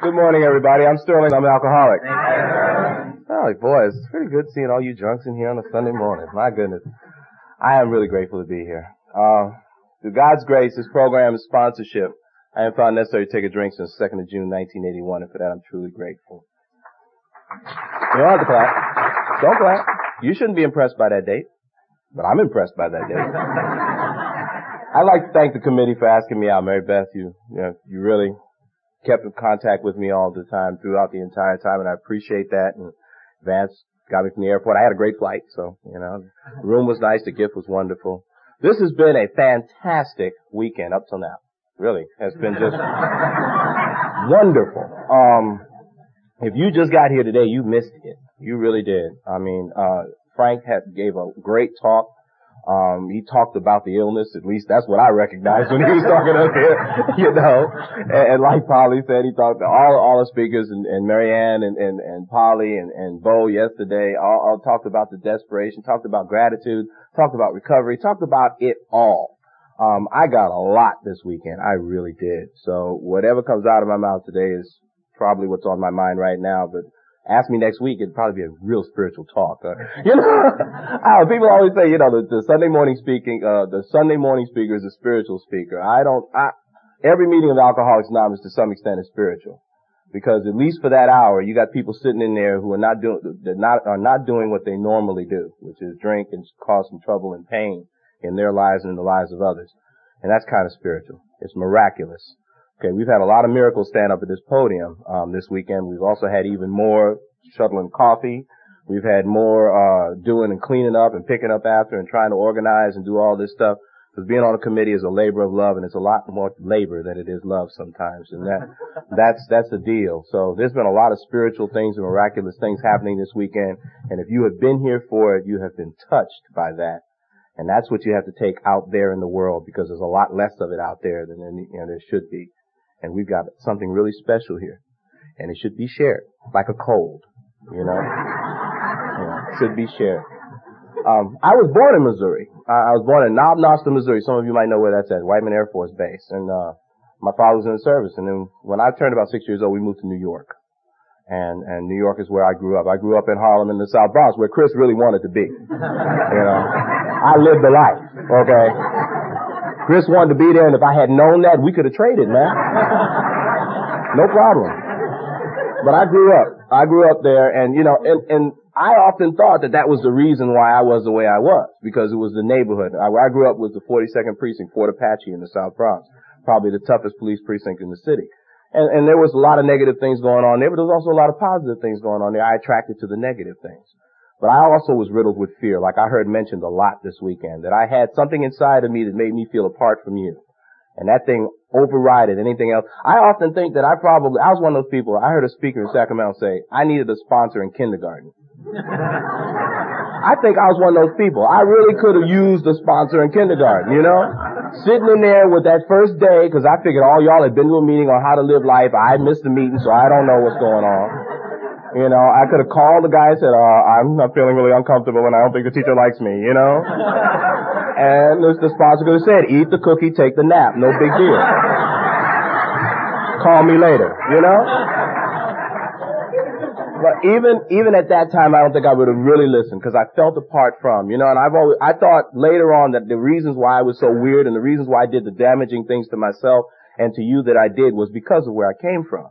Good morning, everybody. I'm Sterling. I'm an alcoholic. Oh, boy, it's pretty good seeing all you drunks in here on a Sunday morning. My goodness. I am really grateful to be here. Uh, through God's grace, this program is sponsorship. I have found necessary to take a drink since the 2nd of June 1981, and for that I'm truly grateful. You don't have to clap. Don't clap. You shouldn't be impressed by that date, but I'm impressed by that date. I'd like to thank the committee for asking me out. Mary Beth, you, you, know, you really kept in contact with me all the time throughout the entire time, and I appreciate that. And Vance got me from the airport. I had a great flight, so you know, the room was nice, the gift was wonderful. This has been a fantastic weekend up till now. Really, has been just wonderful. Um, if you just got here today, you missed it. You really did. I mean, uh, Frank had gave a great talk um, he talked about the illness, at least that's what I recognized when he was talking up here, you know. And, and like Polly said, he talked to all, all the speakers and, and Marianne and, and, and Polly and, and Bo yesterday, all, all talked about the desperation, talked about gratitude, talked about recovery, talked about it all. Um, I got a lot this weekend. I really did. So whatever comes out of my mouth today is probably what's on my mind right now, but ask me next week, it'd probably be a real spiritual talk. Uh, you know, people always say, you know, the, the Sunday morning speaking, uh, the Sunday morning speaker is a spiritual speaker. I don't, I, every meeting of Alcoholics Anonymous to some extent is spiritual. Because at least for that hour, you got people sitting in there who are not doing, not, are not doing what they normally do, which is drink and cause some trouble and pain in their lives and in the lives of others. And that's kind of spiritual. It's miraculous. Okay, we've had a lot of miracles stand up at this podium um, this weekend. We've also had even more shuttling coffee. We've had more uh, doing and cleaning up and picking up after and trying to organize and do all this stuff. Because being on a committee is a labor of love, and it's a lot more labor than it is love sometimes, and that that's that's the deal. So there's been a lot of spiritual things and miraculous things happening this weekend, and if you have been here for it, you have been touched by that, and that's what you have to take out there in the world because there's a lot less of it out there than you know, there should be. And we've got something really special here. And it should be shared, like a cold, you know? yeah, should be shared. Um, I was born in Missouri. I, I was born in Knob Noster, Missouri. Some of you might know where that's at, Whiteman Air Force Base. And, uh, my father was in the service. And then when I turned about six years old, we moved to New York. And, and New York is where I grew up. I grew up in Harlem in the South Bronx, where Chris really wanted to be. You know? I lived the life, okay? Chris wanted to be there, and if I had known that, we could have traded, man. no problem. But I grew up. I grew up there, and you know, and, and I often thought that that was the reason why I was the way I was, because it was the neighborhood. I, I grew up with the 42nd precinct, Fort Apache in the South Bronx, probably the toughest police precinct in the city. And, and there was a lot of negative things going on there, but there was also a lot of positive things going on there. I attracted to the negative things. But I also was riddled with fear, like I heard mentioned a lot this weekend, that I had something inside of me that made me feel apart from you. And that thing overrided anything else. I often think that I probably, I was one of those people, I heard a speaker in Sacramento say, I needed a sponsor in kindergarten. I think I was one of those people. I really could have used a sponsor in kindergarten, you know? Sitting in there with that first day, cause I figured all y'all had been to a meeting on how to live life. I missed the meeting, so I don't know what's going on. You know, I could have called the guy and said, uh, I'm not feeling really uncomfortable and I don't think the teacher likes me, you know? and the, the sponsor could have said, eat the cookie, take the nap, no big deal. Call me later, you know? But even, even at that time, I don't think I would have really listened because I felt apart from, you know, and I've always, I thought later on that the reasons why I was so weird and the reasons why I did the damaging things to myself and to you that I did was because of where I came from.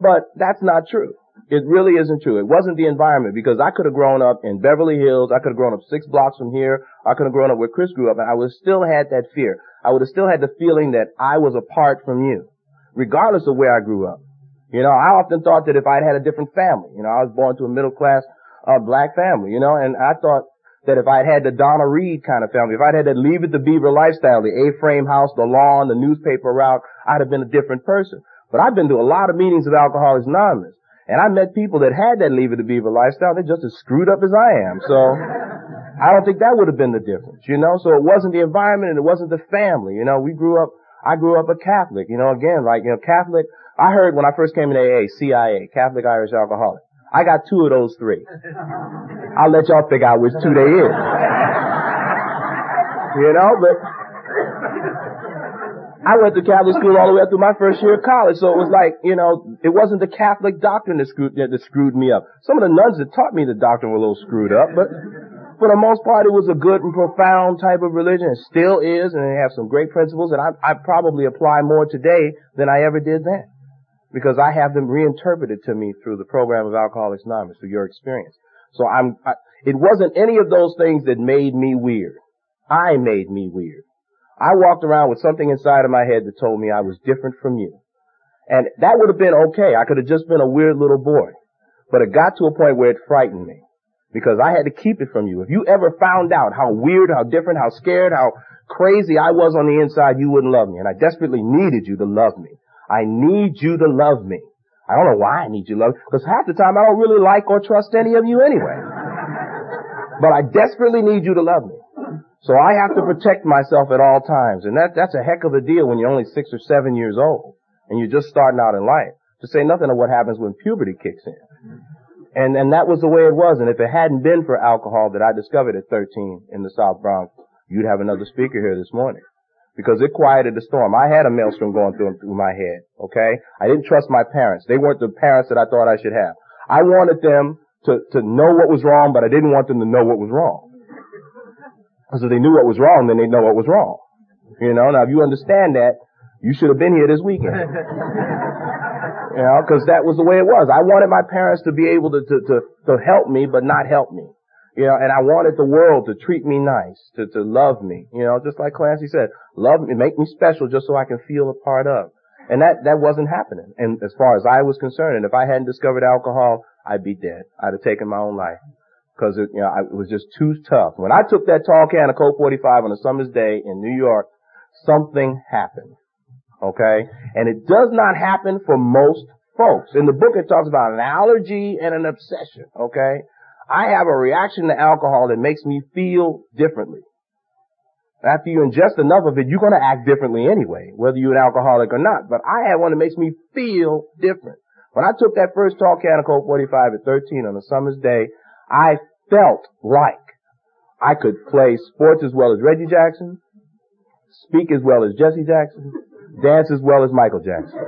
But that's not true. It really isn't true. It wasn't the environment because I could have grown up in Beverly Hills. I could have grown up six blocks from here. I could have grown up where Chris grew up and I would have still had that fear. I would have still had the feeling that I was apart from you, regardless of where I grew up. You know, I often thought that if I'd had a different family, you know, I was born to a middle class, uh, black family, you know, and I thought that if I'd had the Donna Reed kind of family, if I'd had to leave it the Beaver lifestyle, the A-frame house, the lawn, the newspaper route, I'd have been a different person. But I've been to a lot of meetings of Alcoholics Anonymous. And I met people that had that Leave It to Beaver lifestyle. They're just as screwed up as I am. So I don't think that would have been the difference, you know? So it wasn't the environment and it wasn't the family. You know, we grew up, I grew up a Catholic, you know, again, like, you know, Catholic. I heard when I first came in AA, CIA, Catholic Irish Alcoholic. I got two of those three. I'll let y'all figure out which two they is. You know, but I went to Catholic school all the way up through my first year of college, so it was like, you know, it wasn't the Catholic doctrine that screwed, that screwed me up. Some of the nuns that taught me the doctrine were a little screwed up, but for the most part, it was a good and profound type of religion. It still is, and they have some great principles that I, I probably apply more today than I ever did then. Because I have them reinterpreted to me through the program of Alcoholics Anonymous, through your experience. So I'm, I, it wasn't any of those things that made me weird. I made me weird. I walked around with something inside of my head that told me I was different from you. And that would have been okay. I could have just been a weird little boy. But it got to a point where it frightened me. Because I had to keep it from you. If you ever found out how weird, how different, how scared, how crazy I was on the inside, you wouldn't love me. And I desperately needed you to love me. I need you to love me. I don't know why I need you to love me. Because half the time I don't really like or trust any of you anyway. But I desperately need you to love me. So I have to protect myself at all times. And that, that's a heck of a deal when you're only six or seven years old and you're just starting out in life. To say nothing of what happens when puberty kicks in. And, and that was the way it was. And if it hadn't been for alcohol that I discovered at 13 in the South Bronx, you'd have another speaker here this morning. Because it quieted the storm. I had a maelstrom going through, through my head. Okay? I didn't trust my parents. They weren't the parents that I thought I should have. I wanted them to, to know what was wrong, but I didn't want them to know what was wrong. Because if they knew what was wrong, then they'd know what was wrong. You know, now if you understand that, you should have been here this weekend. you know, because that was the way it was. I wanted my parents to be able to, to, to, to help me, but not help me. You know, and I wanted the world to treat me nice, to, to love me. You know, just like Clancy said, love me, make me special just so I can feel a part of. And that, that wasn't happening. And as far as I was concerned, and if I hadn't discovered alcohol, I'd be dead. I'd have taken my own life because it, you know, it was just too tough. When I took that tall can of Colt 45 on a summer's day in New York, something happened. Okay? And it does not happen for most folks. In the book it talks about an allergy and an obsession. Okay? I have a reaction to alcohol that makes me feel differently. After you ingest enough of it, you're going to act differently anyway, whether you're an alcoholic or not. But I have one that makes me feel different. When I took that first tall can of Colt 45 at 13 on a summer's day, I felt like I could play sports as well as Reggie Jackson, speak as well as Jesse Jackson, dance as well as Michael Jackson.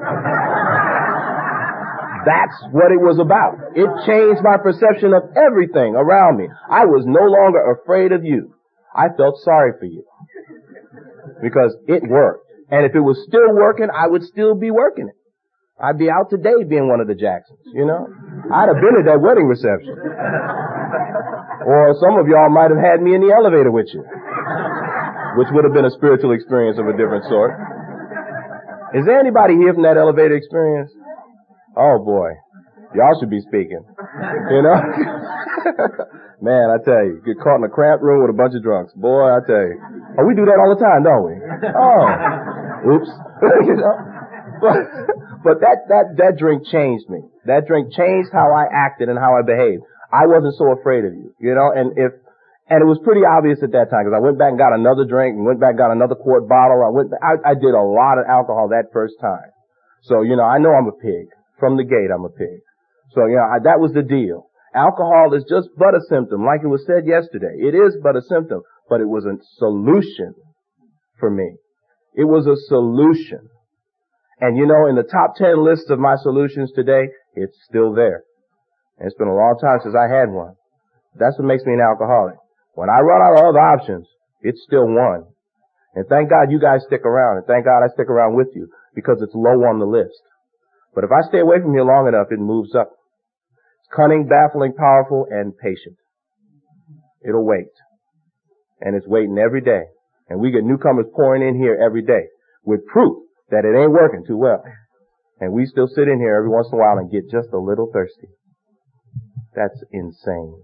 That's what it was about. It changed my perception of everything around me. I was no longer afraid of you. I felt sorry for you. Because it worked. And if it was still working, I would still be working it. I'd be out today being one of the Jacksons, you know? I'd have been at that wedding reception. Or some of y'all might have had me in the elevator with you. Which would have been a spiritual experience of a different sort. Is there anybody here from that elevator experience? Oh boy. Y'all should be speaking. You know? Man, I tell you, get caught in a cramped room with a bunch of drunks. Boy, I tell you. Oh, we do that all the time, don't we? Oh. Oops. you know? But, that, that, that drink changed me. That drink changed how I acted and how I behaved. I wasn't so afraid of you, you know, and if, and it was pretty obvious at that time because I went back and got another drink and went back and got another quart bottle. I went, I, I did a lot of alcohol that first time. So, you know, I know I'm a pig. From the gate, I'm a pig. So, you know, I, that was the deal. Alcohol is just but a symptom, like it was said yesterday. It is but a symptom, but it was a solution for me. It was a solution. And you know, in the top 10 lists of my solutions today, it's still there. And it's been a long time since I had one. That's what makes me an alcoholic. When I run out of other options, it's still one. And thank God you guys stick around. And thank God I stick around with you because it's low on the list. But if I stay away from you long enough, it moves up. It's cunning, baffling, powerful, and patient. It'll wait. And it's waiting every day. And we get newcomers pouring in here every day with proof that it ain't working too well. And we still sit in here every once in a while and get just a little thirsty. That's insane.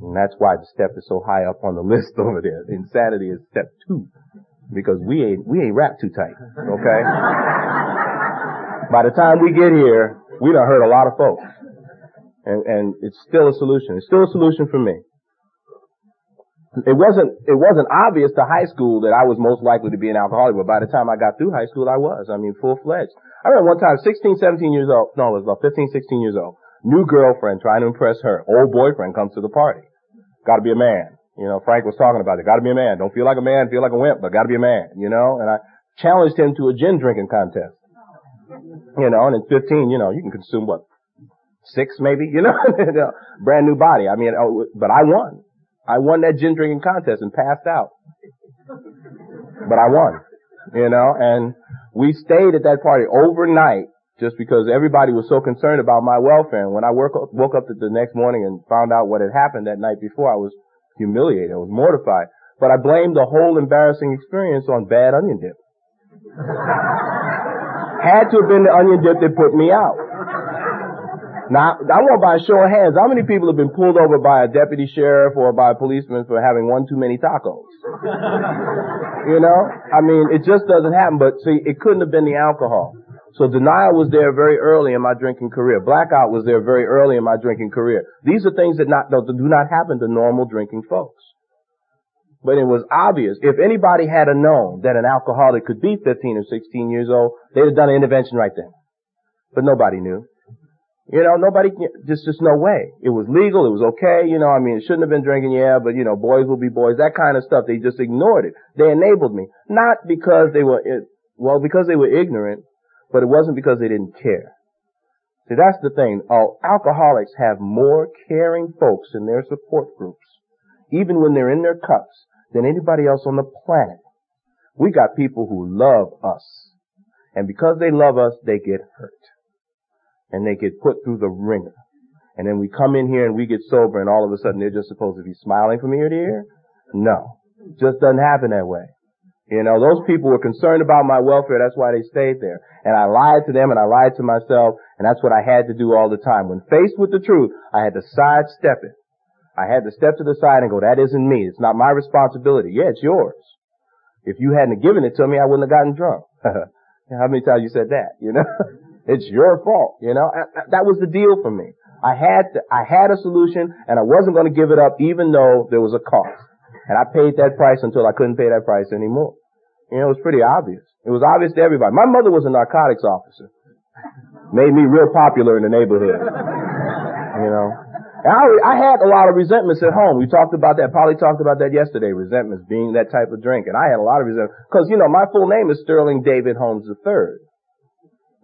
And that's why the step is so high up on the list over there. Insanity is step two. Because we ain't, we ain't wrapped too tight. Okay? By the time we get here, we done hurt a lot of folks. And, and it's still a solution. It's still a solution for me. It wasn't, it wasn't obvious to high school that I was most likely to be an alcoholic, but by the time I got through high school, I was. I mean, full fledged. I remember one time, 16, 17 years old, no, it was about 15, 16 years old. New girlfriend trying to impress her. Old boyfriend comes to the party. Gotta be a man. You know, Frank was talking about it. Gotta be a man. Don't feel like a man, feel like a wimp, but gotta be a man, you know? And I challenged him to a gin drinking contest. You know, and in 15, you know, you can consume what? Six maybe, you know? Brand new body. I mean, oh, but I won. I won that gin drinking contest and passed out. But I won. You know, and we stayed at that party overnight just because everybody was so concerned about my welfare. And when I woke up, woke up the next morning and found out what had happened that night before, I was humiliated. I was mortified. But I blamed the whole embarrassing experience on bad onion dip. Had to have been the onion dip that put me out. Now, I want by a show of hands, how many people have been pulled over by a deputy sheriff or by a policeman for having one too many tacos? you know? I mean, it just doesn't happen, but see, it couldn't have been the alcohol. So denial was there very early in my drinking career. Blackout was there very early in my drinking career. These are things that, not, that do not happen to normal drinking folks. But it was obvious. If anybody had known that an alcoholic could be 15 or 16 years old, they'd have done an intervention right then. But nobody knew. You know, nobody, just, just no way. It was legal, it was okay, you know, I mean, it shouldn't have been drinking, yeah, but you know, boys will be boys, that kind of stuff. They just ignored it. They enabled me. Not because they were, well, because they were ignorant, but it wasn't because they didn't care. See, that's the thing. Oh, alcoholics have more caring folks in their support groups, even when they're in their cups, than anybody else on the planet. We got people who love us. And because they love us, they get hurt and they get put through the ringer. And then we come in here and we get sober and all of a sudden they're just supposed to be smiling from ear to ear? No. Just doesn't happen that way. You know, those people were concerned about my welfare, that's why they stayed there. And I lied to them and I lied to myself, and that's what I had to do all the time. When faced with the truth, I had to sidestep it. I had to step to the side and go, that isn't me. It's not my responsibility. Yeah, it's yours. If you hadn't given it to me, I wouldn't have gotten drunk. How many times you said that, you know? It's your fault, you know. That was the deal for me. I had to, I had a solution, and I wasn't going to give it up, even though there was a cost. And I paid that price until I couldn't pay that price anymore. You know, it was pretty obvious. It was obvious to everybody. My mother was a narcotics officer. Made me real popular in the neighborhood. You know. And I, I had a lot of resentments at home. We talked about that. Polly talked about that yesterday. Resentments being that type of drink. And I had a lot of resentment. Cause, you know, my full name is Sterling David Holmes III.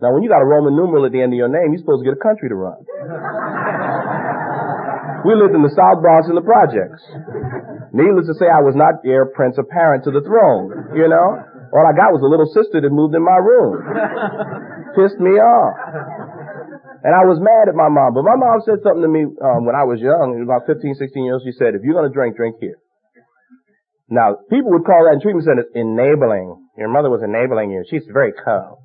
Now, when you got a Roman numeral at the end of your name, you're supposed to get a country to run. we lived in the South Bronx in the projects. Needless to say, I was not heir prince apparent to the throne, you know? All I got was a little sister that moved in my room. Pissed me off. And I was mad at my mom. But my mom said something to me um, when I was young, about 15, 16 years old. She said, if you're going to drink, drink here. Now, people would call that in treatment centers enabling. Your mother was enabling you. She's very calm.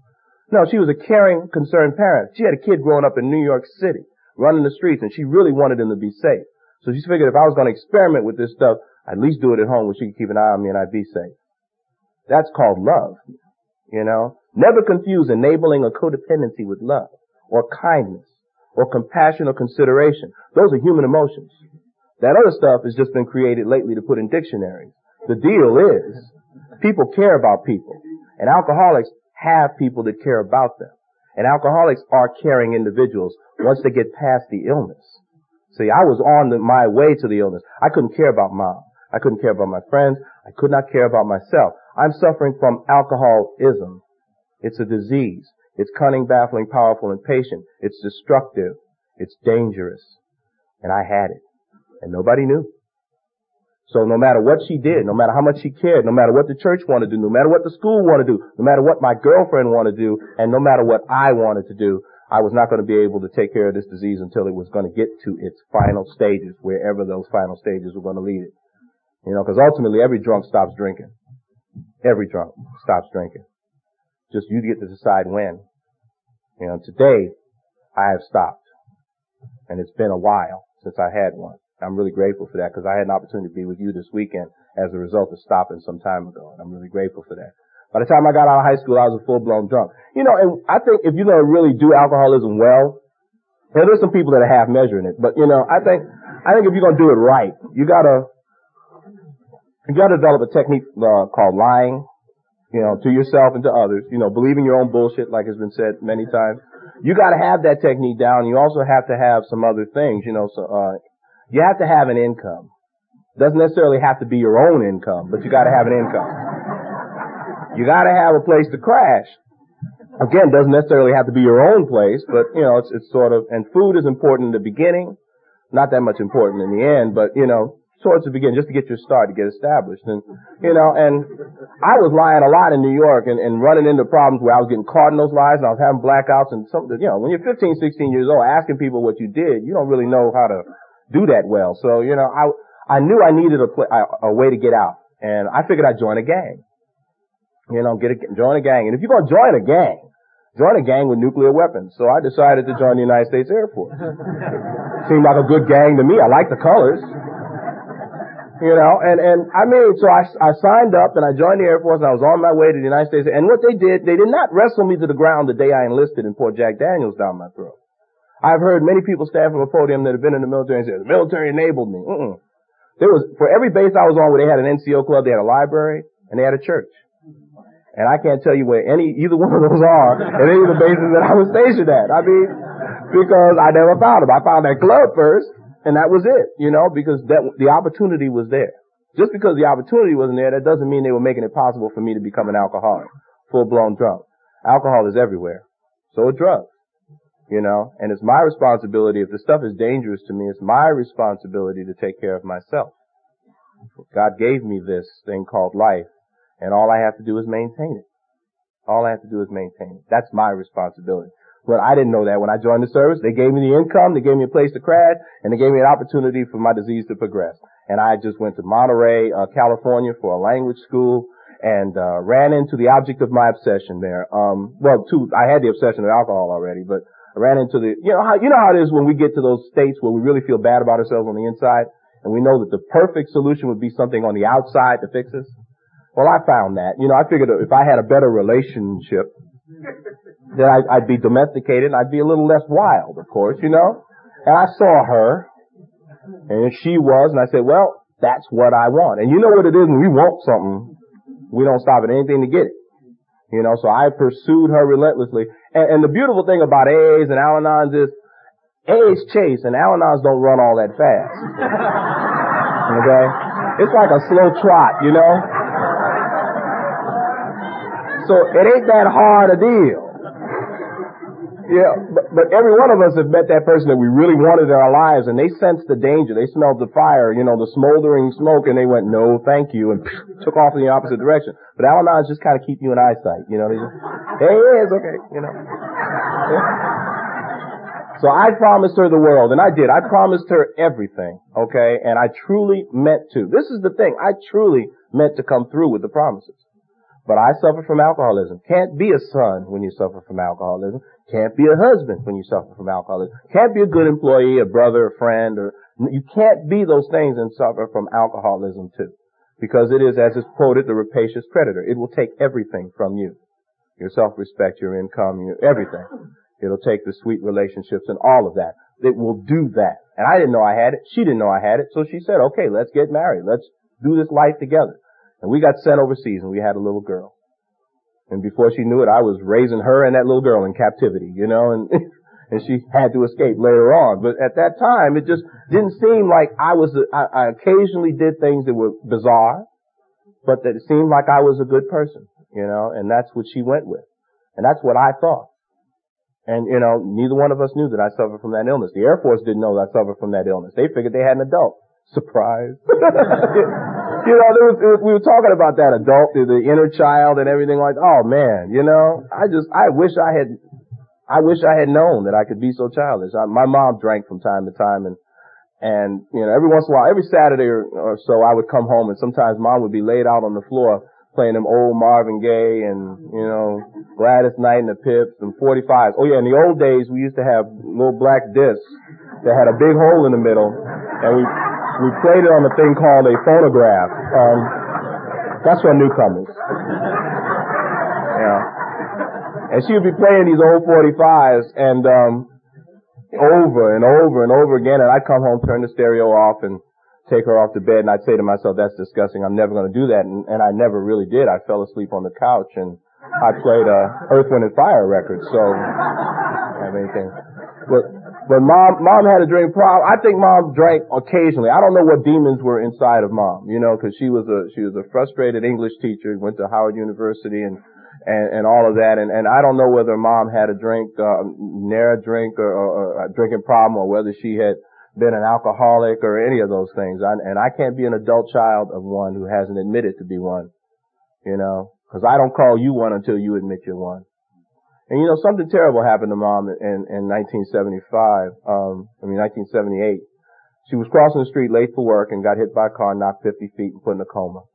No, she was a caring, concerned parent. She had a kid growing up in New York City, running the streets, and she really wanted him to be safe. So she figured if I was going to experiment with this stuff, I'd at least do it at home where she could keep an eye on me and I'd be safe. That's called love. You know? Never confuse enabling or codependency with love, or kindness, or compassion or consideration. Those are human emotions. That other stuff has just been created lately to put in dictionaries. The deal is, people care about people. And alcoholics have people that care about them. And alcoholics are caring individuals once they get past the illness. See, I was on the, my way to the illness. I couldn't care about mom. I couldn't care about my friends. I could not care about myself. I'm suffering from alcoholism. It's a disease. It's cunning, baffling, powerful, and patient. It's destructive. It's dangerous. And I had it. And nobody knew. So no matter what she did, no matter how much she cared, no matter what the church wanted to do, no matter what the school wanted to do, no matter what my girlfriend wanted to do, and no matter what I wanted to do, I was not going to be able to take care of this disease until it was going to get to its final stages, wherever those final stages were going to lead it. You know, because ultimately every drunk stops drinking. Every drunk stops drinking. Just you get to decide when. You know, today I have stopped. And it's been a while since I had one. I'm really grateful for that because I had an opportunity to be with you this weekend as a result of stopping some time ago. And I'm really grateful for that. By the time I got out of high school, I was a full-blown drunk. You know, and I think if you're going to really do alcoholism well, and there's some people that are half measuring it, but you know, I think, I think if you're going to do it right, you gotta, you gotta develop a technique uh, called lying, you know, to yourself and to others, you know, believing your own bullshit, like has been said many times. You gotta have that technique down. You also have to have some other things, you know, so, uh, you have to have an income. Doesn't necessarily have to be your own income, but you gotta have an income. You gotta have a place to crash. Again, doesn't necessarily have to be your own place, but you know, it's, it's sort of, and food is important in the beginning, not that much important in the end, but you know, sort of begin just to get your start to get established. And you know, and I was lying a lot in New York and, and running into problems where I was getting caught in those lies and I was having blackouts and something. You know, when you're 15, 16 years old, asking people what you did, you don't really know how to do that well. So you know, I I knew I needed a a, a way to get out, and I figured I'd join a gang. You know, get a, join a gang, and if you're gonna join a gang, join a gang with nuclear weapons. So I decided to join the United States Air Force. Seemed like a good gang to me. I like the colors. You know, and, and I mean, so I, I signed up and I joined the Air Force and I was on my way to the United States. And what they did, they did not wrestle me to the ground the day I enlisted and pour Jack Daniels down my throat. I've heard many people stand from a podium that have been in the military and say, the military enabled me. Mm-mm. There was, for every base I was on where they had an NCO club, they had a library and they had a church. And I can't tell you where any, either one of those are at any of the bases that I was stationed at. I mean, because I never found them. I found that club first and that was it, you know, because that, the opportunity was there. Just because the opportunity wasn't there, that doesn't mean they were making it possible for me to become an alcoholic, full-blown drunk. Alcohol is everywhere. So are drugs. You know, and it's my responsibility, if the stuff is dangerous to me, it's my responsibility to take care of myself. God gave me this thing called life, and all I have to do is maintain it. All I have to do is maintain it. That's my responsibility. But I didn't know that when I joined the service. They gave me the income, they gave me a place to crash, and they gave me an opportunity for my disease to progress. And I just went to Monterey, uh, California for a language school and uh, ran into the object of my obsession there. Um, well, two, I had the obsession of alcohol already, but I ran into the, you know how, you know how it is when we get to those states where we really feel bad about ourselves on the inside, and we know that the perfect solution would be something on the outside to fix us. Well, I found that. You know, I figured if I had a better relationship, then I'd, I'd be domesticated and I'd be a little less wild, of course, you know? And I saw her, and she was, and I said, well, that's what I want. And you know what it is when we want something, we don't stop at anything to get it. You know, so I pursued her relentlessly. And, and the beautiful thing about A's and Al-Anons is, A's chase and Al-Anons don't run all that fast. okay? It's like a slow trot, you know? So it ain't that hard a deal. Yeah, but, but every one of us have met that person that we really wanted in our lives and they sensed the danger. They smelled the fire, you know, the smoldering smoke and they went, no, thank you, and took off in the opposite direction. But Al-Anons just kind of keep you in eyesight, you know. They just, hey, yeah, it's okay, you know. So I promised her the world, and I did. I promised her everything, okay? And I truly meant to. This is the thing. I truly meant to come through with the promises. But I suffer from alcoholism. Can't be a son when you suffer from alcoholism. Can't be a husband when you suffer from alcoholism. Can't be a good employee, a brother, a friend, or you can't be those things and suffer from alcoholism too. Because it is, as is quoted, the rapacious predator. It will take everything from you. Your self-respect, your income, your everything. It'll take the sweet relationships and all of that. It will do that. And I didn't know I had it. She didn't know I had it. So she said, okay, let's get married. Let's do this life together. And we got sent overseas and we had a little girl. And before she knew it, I was raising her and that little girl in captivity, you know, and, and she had to escape later on. But at that time, it just didn't seem like I was, I, I occasionally did things that were bizarre, but that it seemed like I was a good person, you know, and that's what she went with. And that's what I thought. And, you know, neither one of us knew that I suffered from that illness. The Air Force didn't know that I suffered from that illness. They figured they had an adult. Surprise. you know, there was, was, we were talking about that adult, the, the inner child and everything like, oh man, you know, I just, I wish I had, I wish I had known that I could be so childish. I, my mom drank from time to time and, and, you know, every once in a while, every Saturday or, or so I would come home and sometimes mom would be laid out on the floor playing them old Marvin Gaye and, you know, Gladys Knight and the Pips and 45s. Oh yeah, in the old days we used to have little black discs that had a big hole in the middle and we, we played it on a thing called a phonograph. Um, that's for newcomers. Yeah. And she would be playing these old 45s and, um, over and over and over again. And I'd come home, turn the stereo off and take her off to bed. And I'd say to myself, that's disgusting. I'm never going to do that. And, and I never really did. I fell asleep on the couch and I played, uh, Earth, Wind and Fire records. So, I have anything. But But mom, mom had a drink problem. I think mom drank occasionally. I don't know what demons were inside of mom, you know, cause she was a, she was a frustrated English teacher, went to Howard University and, and, and all of that. And, and I don't know whether mom had a drink, uh, near a drink or, or, or a drinking problem or whether she had been an alcoholic or any of those things. I, and I can't be an adult child of one who hasn't admitted to be one, you know, cause I don't call you one until you admit you're one. And you know, something terrible happened to mom in, in 1975, um, I mean 1978. She was crossing the street late for work and got hit by a car, knocked 50 feet and put in a coma.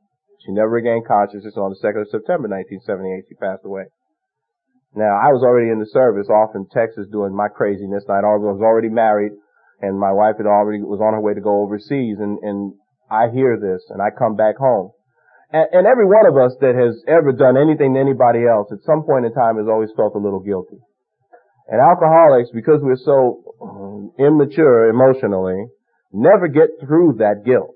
She never regained consciousness on the 2nd of September 1978. She passed away. Now, I was already in the service off in Texas doing my craziness. I was already married and my wife had already was on her way to go overseas and, and I hear this and I come back home and, every one of us that has ever done anything to anybody else at some point in time has always felt a little guilty. And alcoholics, because we're so um, immature emotionally, never get through that guilt.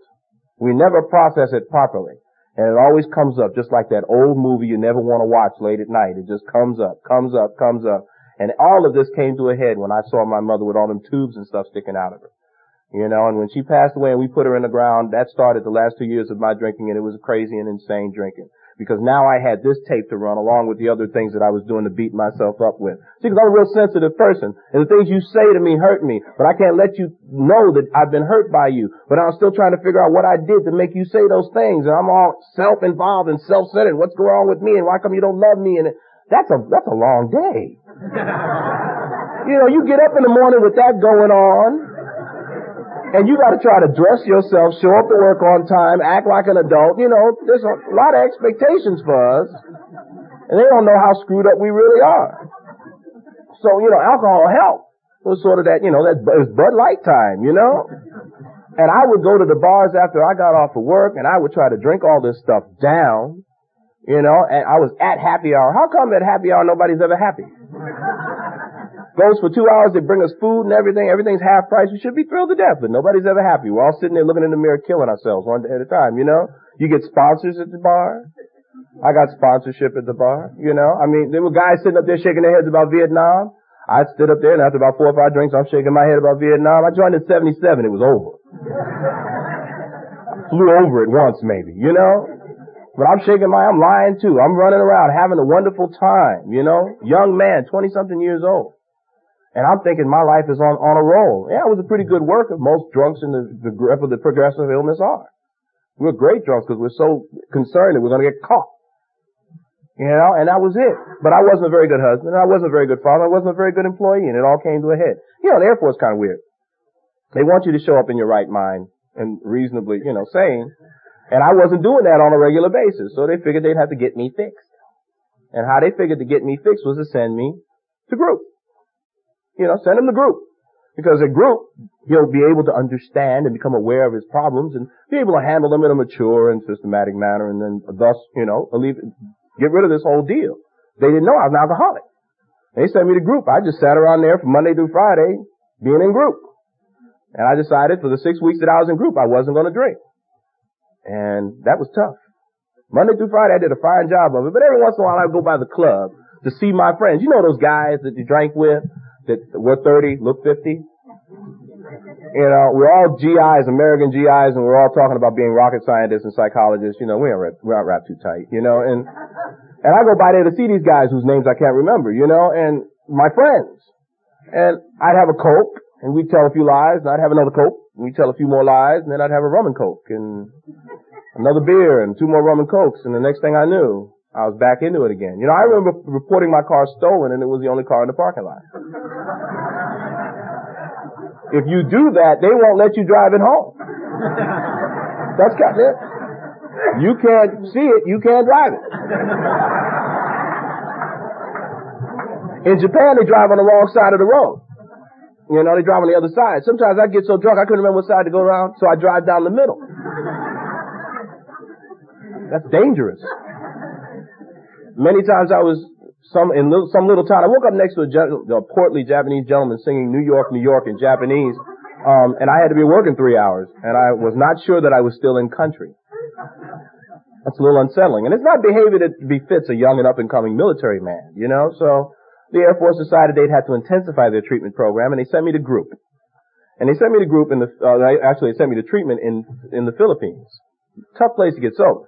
We never process it properly. And it always comes up just like that old movie you never want to watch late at night. It just comes up, comes up, comes up. And all of this came to a head when I saw my mother with all them tubes and stuff sticking out of her. You know, and when she passed away and we put her in the ground, that started the last two years of my drinking and it was crazy and insane drinking. Because now I had this tape to run along with the other things that I was doing to beat myself up with. See, because I'm a real sensitive person and the things you say to me hurt me, but I can't let you know that I've been hurt by you. But I'm still trying to figure out what I did to make you say those things and I'm all self-involved and self-centered. What's going on with me and why come you don't love me? And that's a, that's a long day. you know, you get up in the morning with that going on and you got to try to dress yourself, show up to work on time, act like an adult. You know, there's a lot of expectations for us, and they don't know how screwed up we really are. So, you know, alcohol helped. It was sort of that, you know, that it was Bud Light time, you know. And I would go to the bars after I got off of work, and I would try to drink all this stuff down, you know. And I was at happy hour. How come at happy hour nobody's ever happy? Goes for two hours. They bring us food and everything. Everything's half price. We should be thrilled to death, but nobody's ever happy. We're all sitting there looking in the mirror, killing ourselves one day at a time. You know, you get sponsors at the bar. I got sponsorship at the bar. You know, I mean, there were guys sitting up there shaking their heads about Vietnam. I stood up there and after about four or five drinks, I'm shaking my head about Vietnam. I joined in 77. It was over. Flew over it once maybe, you know? But I'm shaking my, I'm lying too. I'm running around having a wonderful time, you know? Young man, 20 something years old. And I'm thinking my life is on, on a roll. Yeah, it was a pretty good worker. Most drunks in the, the grip of the progressive illness are. We're great drunks because we're so concerned that we're going to get caught. You know, and that was it. But I wasn't a very good husband. I wasn't a very good father. I wasn't a very good employee. And it all came to a head. You know, the Air Force kind of weird. They want you to show up in your right mind and reasonably, you know, sane. And I wasn't doing that on a regular basis. So they figured they'd have to get me fixed. And how they figured to get me fixed was to send me to group. You know, send him the group. Because a group, he'll be able to understand and become aware of his problems and be able to handle them in a mature and systematic manner and then thus, you know, get rid of this whole deal. They didn't know I was an alcoholic. They sent me to group. I just sat around there from Monday through Friday being in group. And I decided for the six weeks that I was in group, I wasn't going to drink. And that was tough. Monday through Friday, I did a fine job of it. But every once in a while, I would go by the club to see my friends. You know those guys that you drank with? That we're 30, look 50. You know, we're all GIs, American GIs, and we're all talking about being rocket scientists and psychologists. You know, we aren't, we're not wrapped too tight, you know, and, and I go by there to see these guys whose names I can't remember, you know, and my friends. And I'd have a Coke, and we'd tell a few lies, and I'd have another Coke, and we'd tell a few more lies, and then I'd have a rum and Coke, and another beer, and two more rum and Cokes, and the next thing I knew, I was back into it again. You know, I remember reporting my car stolen and it was the only car in the parking lot. if you do that, they won't let you drive it home. That's got it. You can't see it, you can't drive it. In Japan, they drive on the wrong side of the road. You know, they drive on the other side. Sometimes I get so drunk I couldn't remember what side to go around, so I drive down the middle. That's dangerous. Many times I was some in little, some little town. I woke up next to a, a portly Japanese gentleman singing New York, New York in Japanese, um, and I had to be working three hours, and I was not sure that I was still in country. That's a little unsettling, and it's not behavior that befits a young and up and coming military man, you know. So the Air Force decided they'd have to intensify their treatment program, and they sent me to group. And they sent me to group in the, uh, actually they sent me to treatment in, in the Philippines. Tough place to get sober.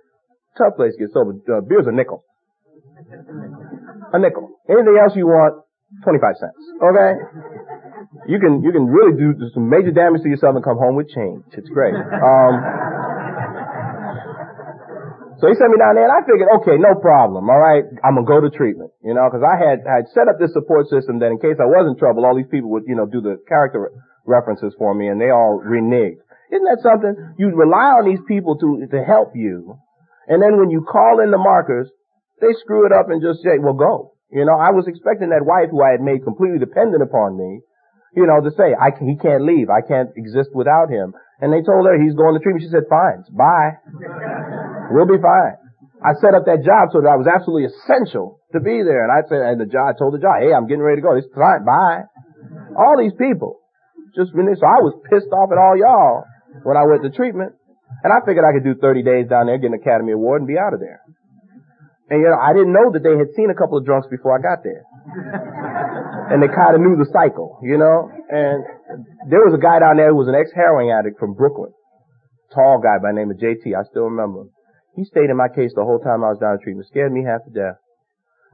Tough place to get sober. Uh, beer's a nickel. A nickel. Anything else you want, 25 cents. Okay? You can, you can really do some major damage to yourself and come home with change. It's great. Um, so he sent me down there and I figured, okay, no problem. All right. I'm going to go to treatment, you know, cause I had, I had set up this support system that in case I was in trouble, all these people would, you know, do the character references for me and they all reneged. Isn't that something? You rely on these people to, to help you. And then when you call in the markers, they screw it up and just say, well, go. You know, I was expecting that wife who I had made completely dependent upon me, you know, to say, I can, he can't leave. I can't exist without him. And they told her he's going to treatment. She said, fine, bye. We'll be fine. I set up that job so that I was absolutely essential to be there. And I said, and the job, I told the job, hey, I'm getting ready to go. It's fine, bye. All these people. Just when so I was pissed off at all y'all when I went to treatment. And I figured I could do 30 days down there, get an Academy Award, and be out of there. And you know, I didn't know that they had seen a couple of drunks before I got there. and they kind of knew the cycle, you know? And there was a guy down there who was an ex-heroin addict from Brooklyn. Tall guy by the name of JT. I still remember him. He stayed in my case the whole time I was down in treatment. Scared me half to death.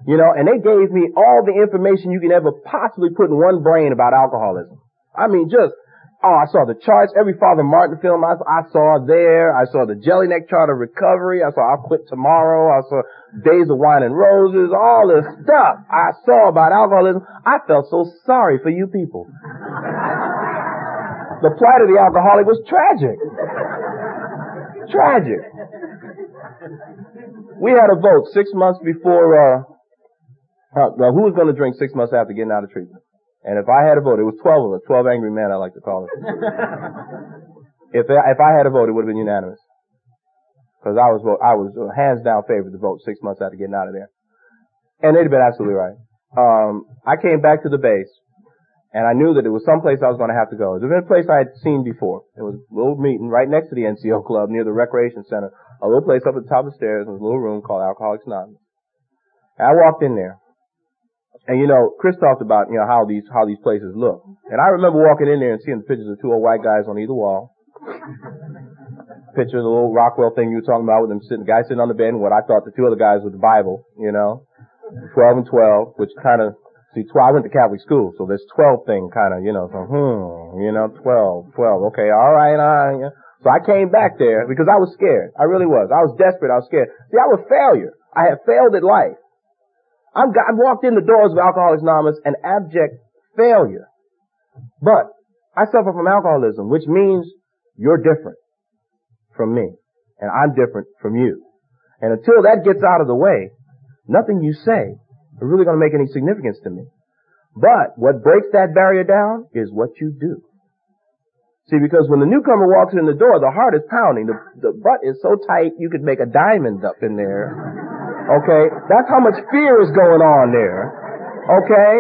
You know, and they gave me all the information you can ever possibly put in one brain about alcoholism. I mean, just, oh, I saw the charts. Every Father Martin film I, I saw there. I saw the Jellinek chart of recovery. I saw I'll quit tomorrow. I saw Days of Wine and Roses. All this stuff I saw about alcoholism. I felt so sorry for you people. the plight of the alcoholic was tragic. tragic. We had a vote six months before, uh, uh, who was going to drink six months after getting out of treatment? And if I had a vote, it was 12 of us, 12 angry men, I like to call it. if, I, if I had a vote, it would have been unanimous. Cause I was, I was uh, hands down favored to vote six months after getting out of there. And they'd have been absolutely right. Um, I came back to the base, and I knew that it was someplace I was going to have to go. It was a place I had seen before. It was a little meeting right next to the NCO club near the recreation center a little place up at the top of the stairs in a little room called Alcoholics Anonymous. And I walked in there. And you know, Chris talked about, you know, how these, how these places look. And I remember walking in there and seeing the pictures of two old white guys on either wall. Picture of the little Rockwell thing you were talking about with them sitting, the guy sitting on the bed and what I thought the two other guys with the Bible, you know. 12 and 12, which kind of, see, 12, I went to Catholic school, so this 12 thing kind of, you know, so, hmm, you know, 12, 12, okay, alright, alright, so I came back there because I was scared. I really was. I was desperate. I was scared. See, I was failure. I had failed at life. I'm, I walked in the doors of Alcoholics Anonymous an abject failure. But I suffer from alcoholism, which means you're different from me. And I'm different from you. And until that gets out of the way, nothing you say is really going to make any significance to me. But what breaks that barrier down is what you do. See, because when the newcomer walks in the door, the heart is pounding. The, the butt is so tight you could make a diamond up in there. Okay? That's how much fear is going on there. Okay?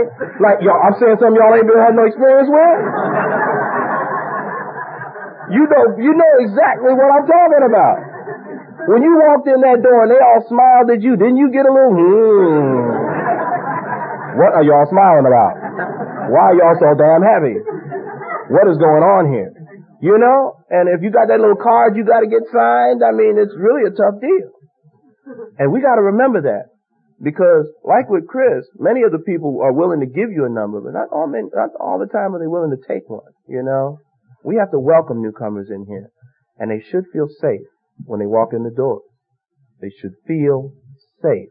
Like, y'all, I'm saying something y'all ain't been had no experience with? You know, you know exactly what I'm talking about. When you walked in that door and they all smiled at you, didn't you get a little, hmm? What are y'all smiling about? Why are y'all so damn happy? What is going on here? You know? And if you got that little card you gotta get signed, I mean, it's really a tough deal. And we gotta remember that. Because, like with Chris, many of the people are willing to give you a number, but not all, men, not all the time are they willing to take one, you know? We have to welcome newcomers in here. And they should feel safe when they walk in the door. They should feel safe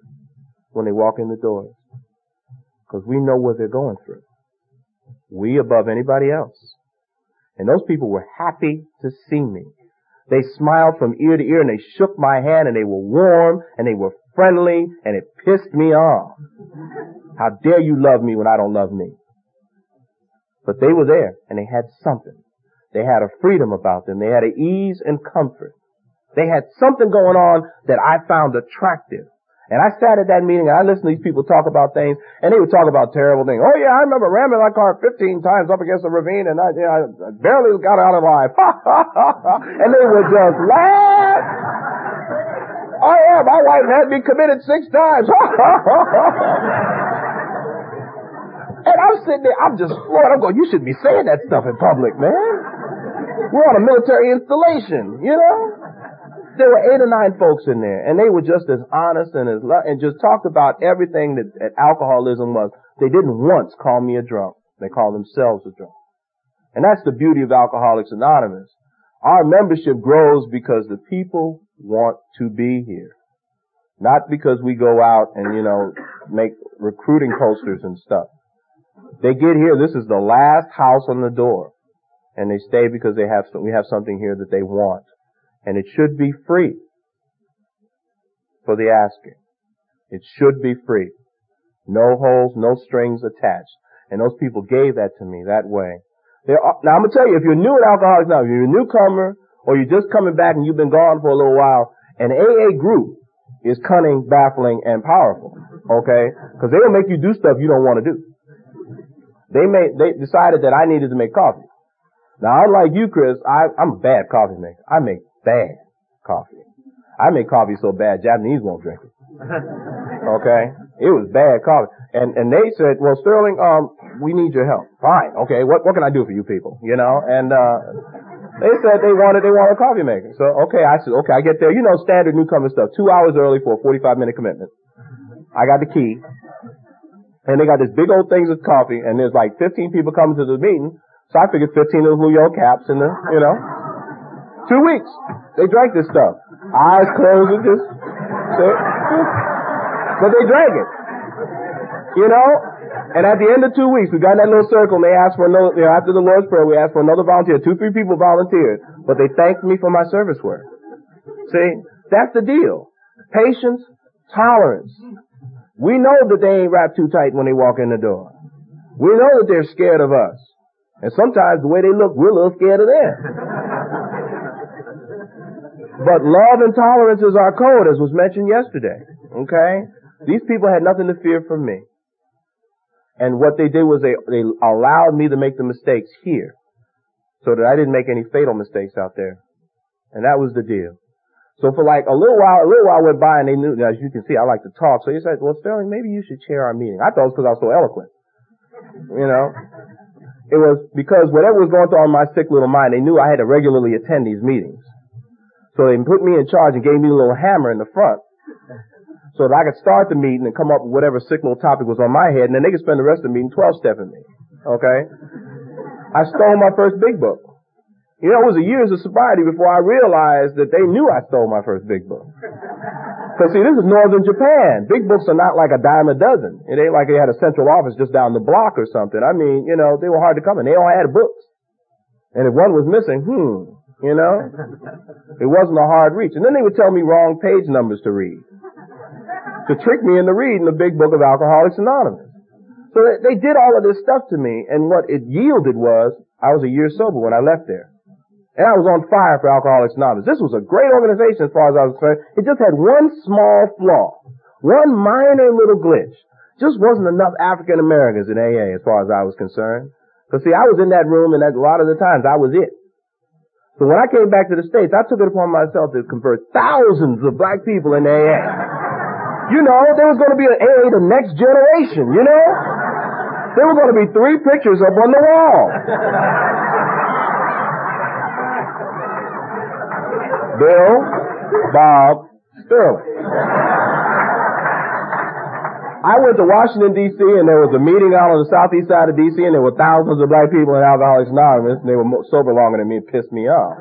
when they walk in the doors. Because we know what they're going through. We above anybody else. And those people were happy to see me. They smiled from ear to ear and they shook my hand and they were warm and they were friendly and it pissed me off. How dare you love me when I don't love me? But they were there and they had something. They had a freedom about them. They had an ease and comfort. They had something going on that I found attractive. And I sat at that meeting and I listened to these people talk about things and they would talk about terrible things. Oh yeah, I remember ramming my car 15 times up against a ravine and I, you know, I barely got out alive. and they would just laugh. Oh yeah, my wife had me committed six times. And I'm sitting there, I'm just floored. I'm going, you shouldn't be saying that stuff in public, man. We're on a military installation, you know? There were eight or nine folks in there, and they were just as honest and as and just talked about everything that, that alcoholism was. They didn't once call me a drunk. They called themselves a drunk. And that's the beauty of Alcoholics Anonymous. Our membership grows because the people want to be here. Not because we go out and, you know, make recruiting posters and stuff. They get here, this is the last house on the door. And they stay because they have, we have something here that they want. And it should be free for the asking. It should be free. No holes, no strings attached. And those people gave that to me that way. Are, now I'm gonna tell you, if you're new at Alcoholics Now, if you're a newcomer, or you're just coming back and you've been gone for a little while, an AA group is cunning, baffling, and powerful. Okay? Because they will make you do stuff you don't want to do. They made, they decided that I needed to make coffee. Now, unlike you, Chris, I, I'm a bad coffee maker. I make bad coffee. I make coffee so bad Japanese won't drink it. Okay? It was bad coffee. And, and they said, well, Sterling, um, we need your help. Fine. Okay. What, what can I do for you people? You know? And, uh, they said they wanted, they wanted a coffee maker. So, okay, I said, okay, I get there. You know, standard newcomer stuff. Two hours early for a 45 minute commitment. I got the key. And they got this big old things of coffee, and there's like 15 people coming to the meeting. So I figured 15 of those yellow caps in the, you know. Two weeks. They drank this stuff. Eyes closed and just, but they drank it. You know? And at the end of two weeks, we got in that little circle and they asked for another, you know, after the Lord's Prayer, we asked for another volunteer. Two, three people volunteered, but they thanked me for my service work. See? That's the deal. Patience, tolerance. We know that they ain't wrapped too tight when they walk in the door. We know that they're scared of us. And sometimes the way they look, we're a little scared of them. but love and tolerance is our code, as was mentioned yesterday. Okay? These people had nothing to fear from me. And what they did was they, they allowed me to make the mistakes here so that I didn't make any fatal mistakes out there. And that was the deal. So for like a little while, a little while went by and they knew, as you can see, I like to talk. So he said, well, Sterling, maybe you should chair our meeting. I thought it was because I was so eloquent. You know? It was because whatever was going through on my sick little mind, they knew I had to regularly attend these meetings. So they put me in charge and gave me a little hammer in the front so that I could start the meeting and come up with whatever sick little topic was on my head, and then they could spend the rest of the meeting 12-stepping me. Okay? I stole my first big book. You know, it was a years of sobriety before I realized that they knew I stole my first big book. Cause see, this is northern Japan. Big books are not like a dime a dozen. It ain't like they had a central office just down the block or something. I mean, you know, they were hard to come in. They all had books. And if one was missing, hmm, you know, it wasn't a hard reach. And then they would tell me wrong page numbers to read to trick me into reading the big book of Alcoholics Anonymous. So they, they did all of this stuff to me, and what it yielded was I was a year sober when I left there. And I was on fire for Alcoholics Anonymous. This was a great organization as far as I was concerned. It just had one small flaw. One minor little glitch. Just wasn't enough African Americans in AA as far as I was concerned. Cause see, I was in that room and a lot of the times I was it. So when I came back to the States, I took it upon myself to convert thousands of black people in AA. You know, there was going to be an AA the next generation, you know? There were going to be three pictures up on the wall. Bill, Bob, Sterling. I went to Washington D.C. and there was a meeting out on the southeast side of D.C. and there were thousands of black people in Alcoholics Anonymous and they were sober longer than me. It pissed me off.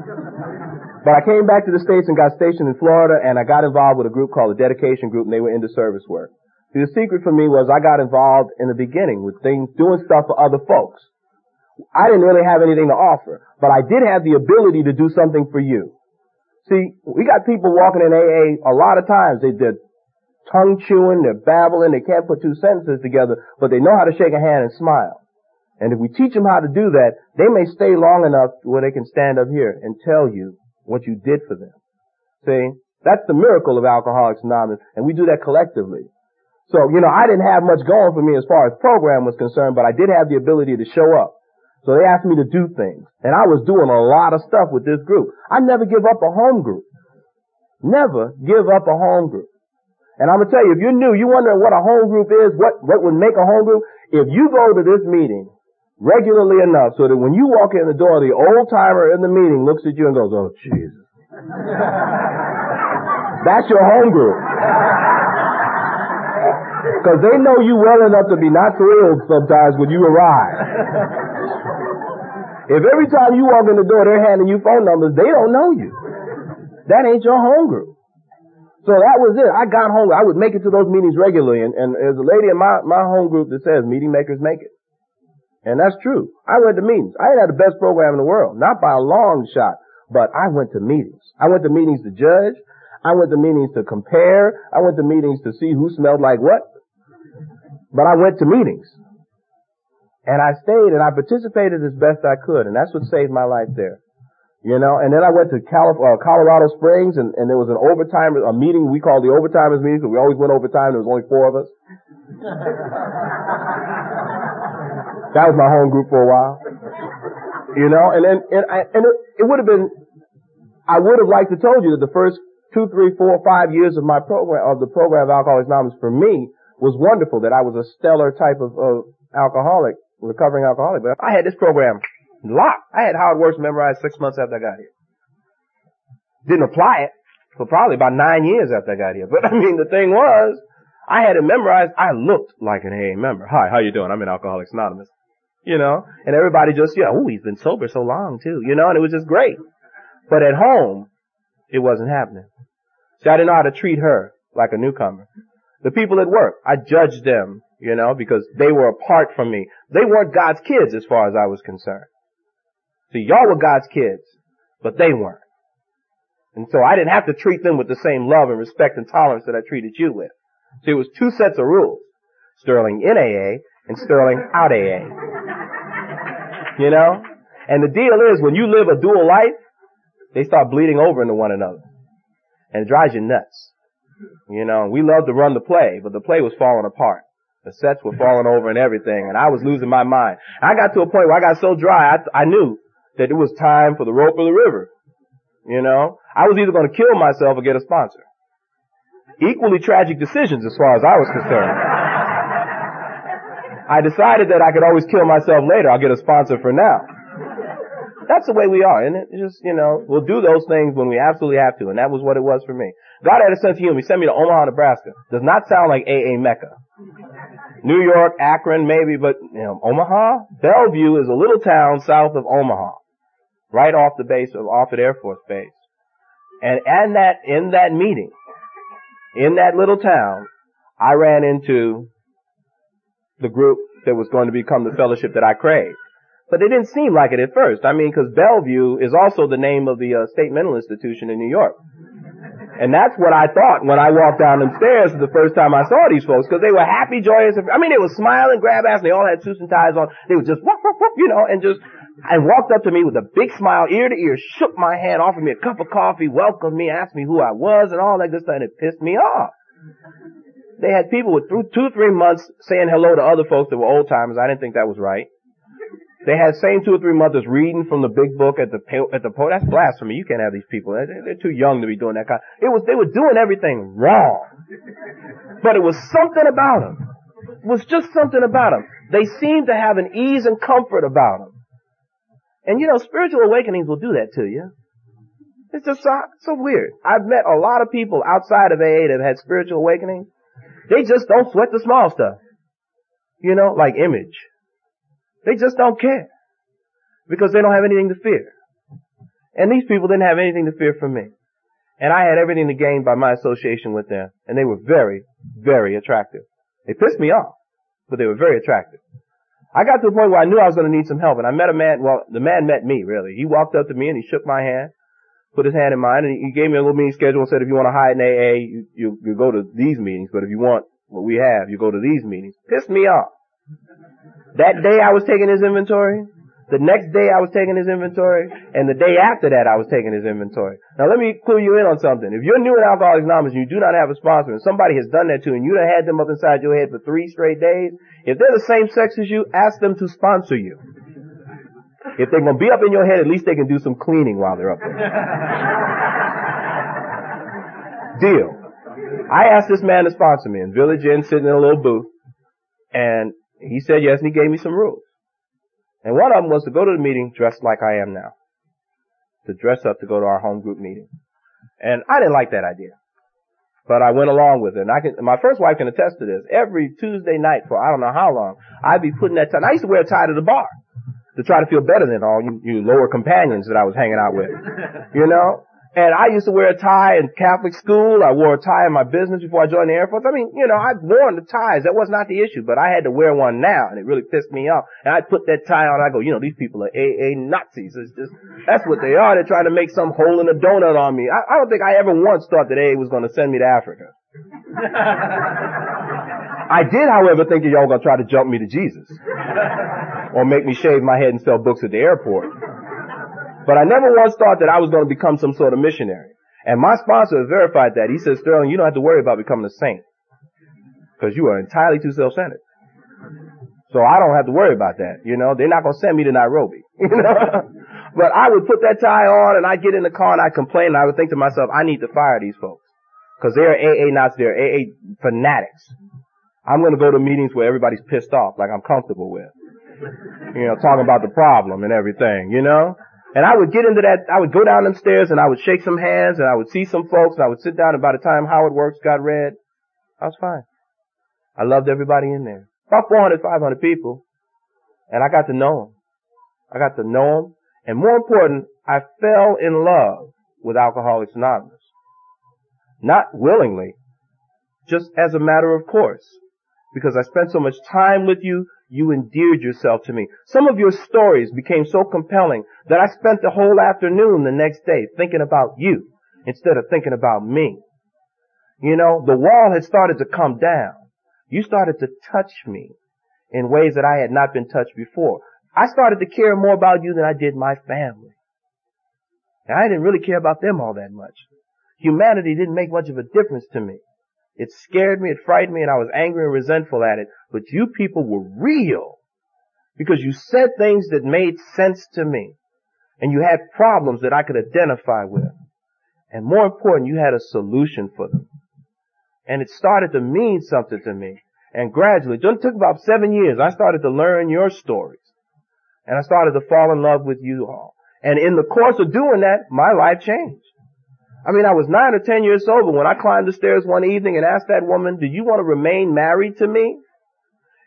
But I came back to the States and got stationed in Florida and I got involved with a group called the Dedication Group and they were into service work. See, the secret for me was I got involved in the beginning with things, doing stuff for other folks. I didn't really have anything to offer, but I did have the ability to do something for you. See, we got people walking in AA a lot of times. They, they're tongue chewing, they're babbling, they can't put two sentences together, but they know how to shake a hand and smile. And if we teach them how to do that, they may stay long enough where they can stand up here and tell you what you did for them. See? That's the miracle of Alcoholics Anonymous, and we do that collectively. So, you know, I didn't have much going for me as far as program was concerned, but I did have the ability to show up. So they asked me to do things, and I was doing a lot of stuff with this group. I never give up a home group. Never give up a home group. And I'm gonna tell you, if you're new, you wondering what a home group is, what, what would make a home group? if you go to this meeting regularly enough so that when you walk in the door, the old timer in the meeting looks at you and goes, oh Jesus. That's your home group. Because they know you well enough to be not thrilled sometimes when you arrive. If every time you walk in the door they're handing you phone numbers, they don't know you. That ain't your home group. So that was it. I got home. I would make it to those meetings regularly, and, and there's a lady in my, my home group that says meeting makers make it. And that's true. I went to meetings. I had the best program in the world, not by a long shot, but I went to meetings. I went to meetings to judge. I went to meetings to compare. I went to meetings to see who smelled like what. But I went to meetings. And I stayed and I participated as best I could, and that's what saved my life there. You know, and then I went to Calif- uh, Colorado Springs and, and there was an overtime, a meeting we called the overtimers meeting because we always went overtime. There was only four of us. that was my home group for a while. You know, and then, and, I, and it, it would have been, I would have liked to told you that the first two, three, four, five years of my program, of the program of Alcoholics Anonymous for me was wonderful that I was a stellar type of, of alcoholic, recovering alcoholic. But I had this program Locked. I had How It Works memorized six months after I got here. Didn't apply it for probably about nine years after I got here. But I mean, the thing was, I had it memorized. I looked like an AA member. Hi, how you doing? I'm in Alcoholics Anonymous. You know, and everybody just, yeah, oh, he's been sober so long too. You know, and it was just great. But at home, it wasn't happening. See, I didn't know how to treat her like a newcomer. The people at work, I judged them, you know, because they were apart from me. They weren't God's kids as far as I was concerned. See, y'all were God's kids, but they weren't. And so I didn't have to treat them with the same love and respect and tolerance that I treated you with. See, it was two sets of rules. Sterling in AA and Sterling out AA. You know? And the deal is when you live a dual life, they start bleeding over into one another. And it drives you nuts. You know, we love to run the play, but the play was falling apart. The sets were falling over and everything, and I was losing my mind. I got to a point where I got so dry, I, I knew that it was time for the rope or the river. You know, I was either going to kill myself or get a sponsor. Equally tragic decisions as far as I was concerned. I decided that I could always kill myself later. I'll get a sponsor for now. That's the way we are, isn't it? It's just, you know, we'll do those things when we absolutely have to, and that was what it was for me. God had a sense of humor. He sent me to Omaha, Nebraska. Does not sound like AA Mecca. New York, Akron, maybe, but, you know, Omaha? Bellevue is a little town south of Omaha right off the base of Offutt Air Force Base. And and that in that meeting, in that little town, I ran into the group that was going to become the fellowship that I craved. But it didn't seem like it at first. I mean, because Bellevue is also the name of the uh, state mental institution in New York. And that's what I thought when I walked down the stairs the first time I saw these folks, because they were happy, joyous. I mean, they were smiling, grab ass, and they all had suits and ties on. They were just, you know, and just and walked up to me with a big smile, ear to ear, shook my hand, offered me a cup of coffee, welcomed me, asked me who I was, and all that good stuff, and it pissed me off. They had people with two, three months saying hello to other folks that were old timers. I didn't think that was right. They had same two or three mothers reading from the big book at the at the po. That's blasphemy. You can't have these people. They're, they're too young to be doing that kind. It was they were doing everything wrong, but it was something about them. It was just something about them. They seemed to have an ease and comfort about them. And you know, spiritual awakenings will do that to you. It's just so, so weird. I've met a lot of people outside of AA that have had spiritual awakenings. They just don't sweat the small stuff. You know, like image. They just don't care. Because they don't have anything to fear. And these people didn't have anything to fear from me. And I had everything to gain by my association with them. And they were very, very attractive. They pissed me off, but they were very attractive. I got to a point where I knew I was going to need some help, and I met a man. Well, the man met me really. He walked up to me and he shook my hand, put his hand in mine, and he gave me a little meeting schedule and said, if you want to hide in AA, you, you, you go to these meetings, but if you want what we have, you go to these meetings. Pissed me off. That day I was taking his inventory, the next day I was taking his inventory, and the day after that I was taking his inventory. Now let me clue you in on something. If you're new in Alcoholics Anonymous and you do not have a sponsor, and somebody has done that to you, and you done had them up inside your head for three straight days, if they're the same sex as you, ask them to sponsor you. If they're gonna be up in your head, at least they can do some cleaning while they're up there. Deal. I asked this man to sponsor me in Village Inn, sitting in a little booth, and he said yes and he gave me some rules. And one of them was to go to the meeting dressed like I am now. To dress up to go to our home group meeting. And I didn't like that idea. But I went along with it. And I can, my first wife can attest to this. Every Tuesday night for I don't know how long, I'd be putting that tie. I used to wear a tie to the bar to try to feel better than all you, you lower companions that I was hanging out with. You know? And I used to wear a tie in Catholic school. I wore a tie in my business before I joined the Air Force. I mean, you know, I'd worn the ties. That was not the issue, but I had to wear one now and it really pissed me off. And I'd put that tie on I go, you know, these people are AA Nazis. It's just, that's what they are. They're trying to make some hole in a donut on me. I, I don't think I ever once thought that AA was going to send me to Africa. I did, however, think that y'all were going to try to jump me to Jesus. or make me shave my head and sell books at the airport. But I never once thought that I was going to become some sort of missionary. And my sponsor verified that. He says, Sterling, you don't have to worry about becoming a saint. Because you are entirely too self-centered. So I don't have to worry about that. You know, they're not going to send me to Nairobi. You know? but I would put that tie on and I'd get in the car and I'd complain and I would think to myself, I need to fire these folks. Because they're AA Nazis, they're AA fanatics. I'm going to go to meetings where everybody's pissed off, like I'm comfortable with. You know, talking about the problem and everything, you know? And I would get into that, I would go down them stairs and I would shake some hands and I would see some folks and I would sit down and by the time How It Works got read, I was fine. I loved everybody in there. About 400, 500 people. And I got to know them. I got to know them. And more important, I fell in love with Alcoholics Anonymous. Not willingly, just as a matter of course. Because I spent so much time with you, you endeared yourself to me. Some of your stories became so compelling that I spent the whole afternoon the next day thinking about you instead of thinking about me. You know, the wall had started to come down. You started to touch me in ways that I had not been touched before. I started to care more about you than I did my family. And I didn't really care about them all that much. Humanity didn't make much of a difference to me. It scared me, it frightened me, and I was angry and resentful at it. But you people were real. Because you said things that made sense to me. And you had problems that I could identify with. And more important, you had a solution for them. And it started to mean something to me. And gradually, it took about seven years, I started to learn your stories. And I started to fall in love with you all. And in the course of doing that, my life changed. I mean, I was nine or ten years sober when I climbed the stairs one evening and asked that woman, do you want to remain married to me?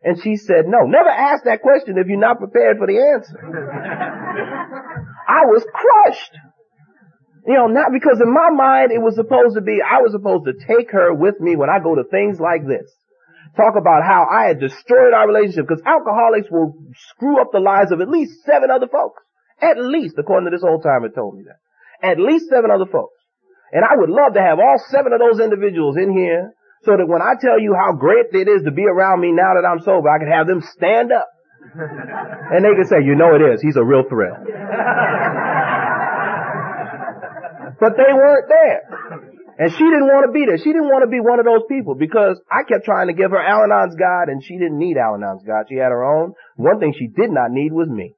And she said, no. Never ask that question if you're not prepared for the answer. I was crushed. You know, not because in my mind it was supposed to be, I was supposed to take her with me when I go to things like this. Talk about how I had destroyed our relationship because alcoholics will screw up the lives of at least seven other folks. At least, according to this old timer told me that. At least seven other folks. And I would love to have all seven of those individuals in here so that when I tell you how great it is to be around me now that I'm sober, I could have them stand up. and they could say, you know it is. He's a real threat. but they weren't there. And she didn't want to be there. She didn't want to be one of those people because I kept trying to give her Al-Anon's God and she didn't need Al-Anon's God. She had her own. One thing she did not need was me.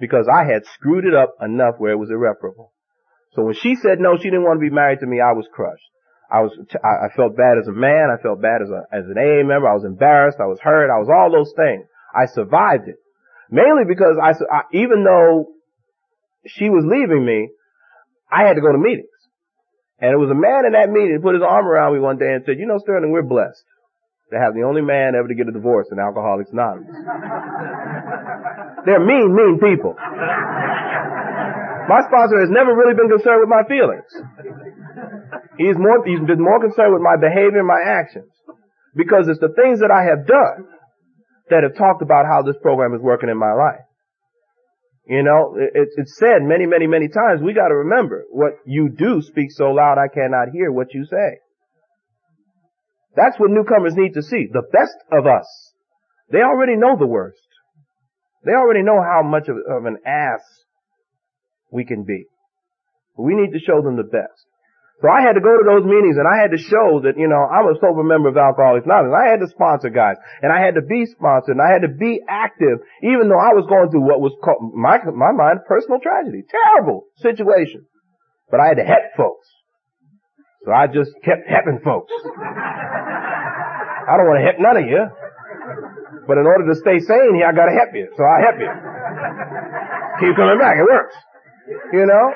Because I had screwed it up enough where it was irreparable. So when she said no, she didn't want to be married to me, I was crushed. I was, I felt bad as a man. I felt bad as a, as an AA member. I was embarrassed. I was hurt. I was all those things. I survived it. Mainly because I, I even though she was leaving me, I had to go to meetings. And it was a man in that meeting who put his arm around me one day and said, you know, Sterling, we're blessed to have the only man ever to get a divorce in Alcoholics Anonymous. They're mean, mean people. My sponsor has never really been concerned with my feelings. He's more, he's been more concerned with my behavior and my actions. Because it's the things that I have done that have talked about how this program is working in my life. You know, it's, it's said many, many, many times, we gotta remember, what you do speaks so loud I cannot hear what you say. That's what newcomers need to see. The best of us. They already know the worst. They already know how much of, of an ass we can be. We need to show them the best. So I had to go to those meetings and I had to show that, you know, I'm a sober member of Alcoholics Anonymous. I had to sponsor guys and I had to be sponsored and I had to be active even though I was going through what was called, my, my mind, personal tragedy. Terrible situation. But I had to help folks. So I just kept helping folks. I don't want to help none of you. But in order to stay sane here, I gotta help you. So I help you. Keep coming back. It works. You know?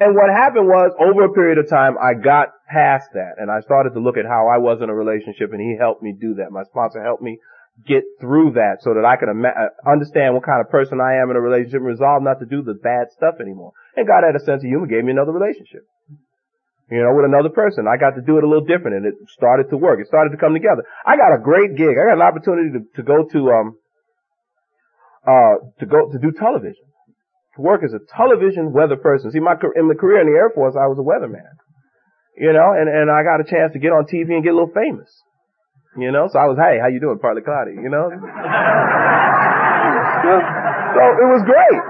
And what happened was, over a period of time, I got past that, and I started to look at how I was in a relationship, and he helped me do that. My sponsor helped me get through that so that I could ima- uh, understand what kind of person I am in a relationship and resolve not to do the bad stuff anymore. And God had a sense of humor, gave me another relationship. You know, with another person. I got to do it a little different and it started to work. It started to come together. I got a great gig. I got an opportunity to, to go to, um, uh, to go, to do television to work as a television weather person. See, my in the career in the Air Force, I was a weatherman. You know, and and I got a chance to get on TV and get a little famous. You know, so I was, hey, how you doing, partly cloudy? You know, so it was great.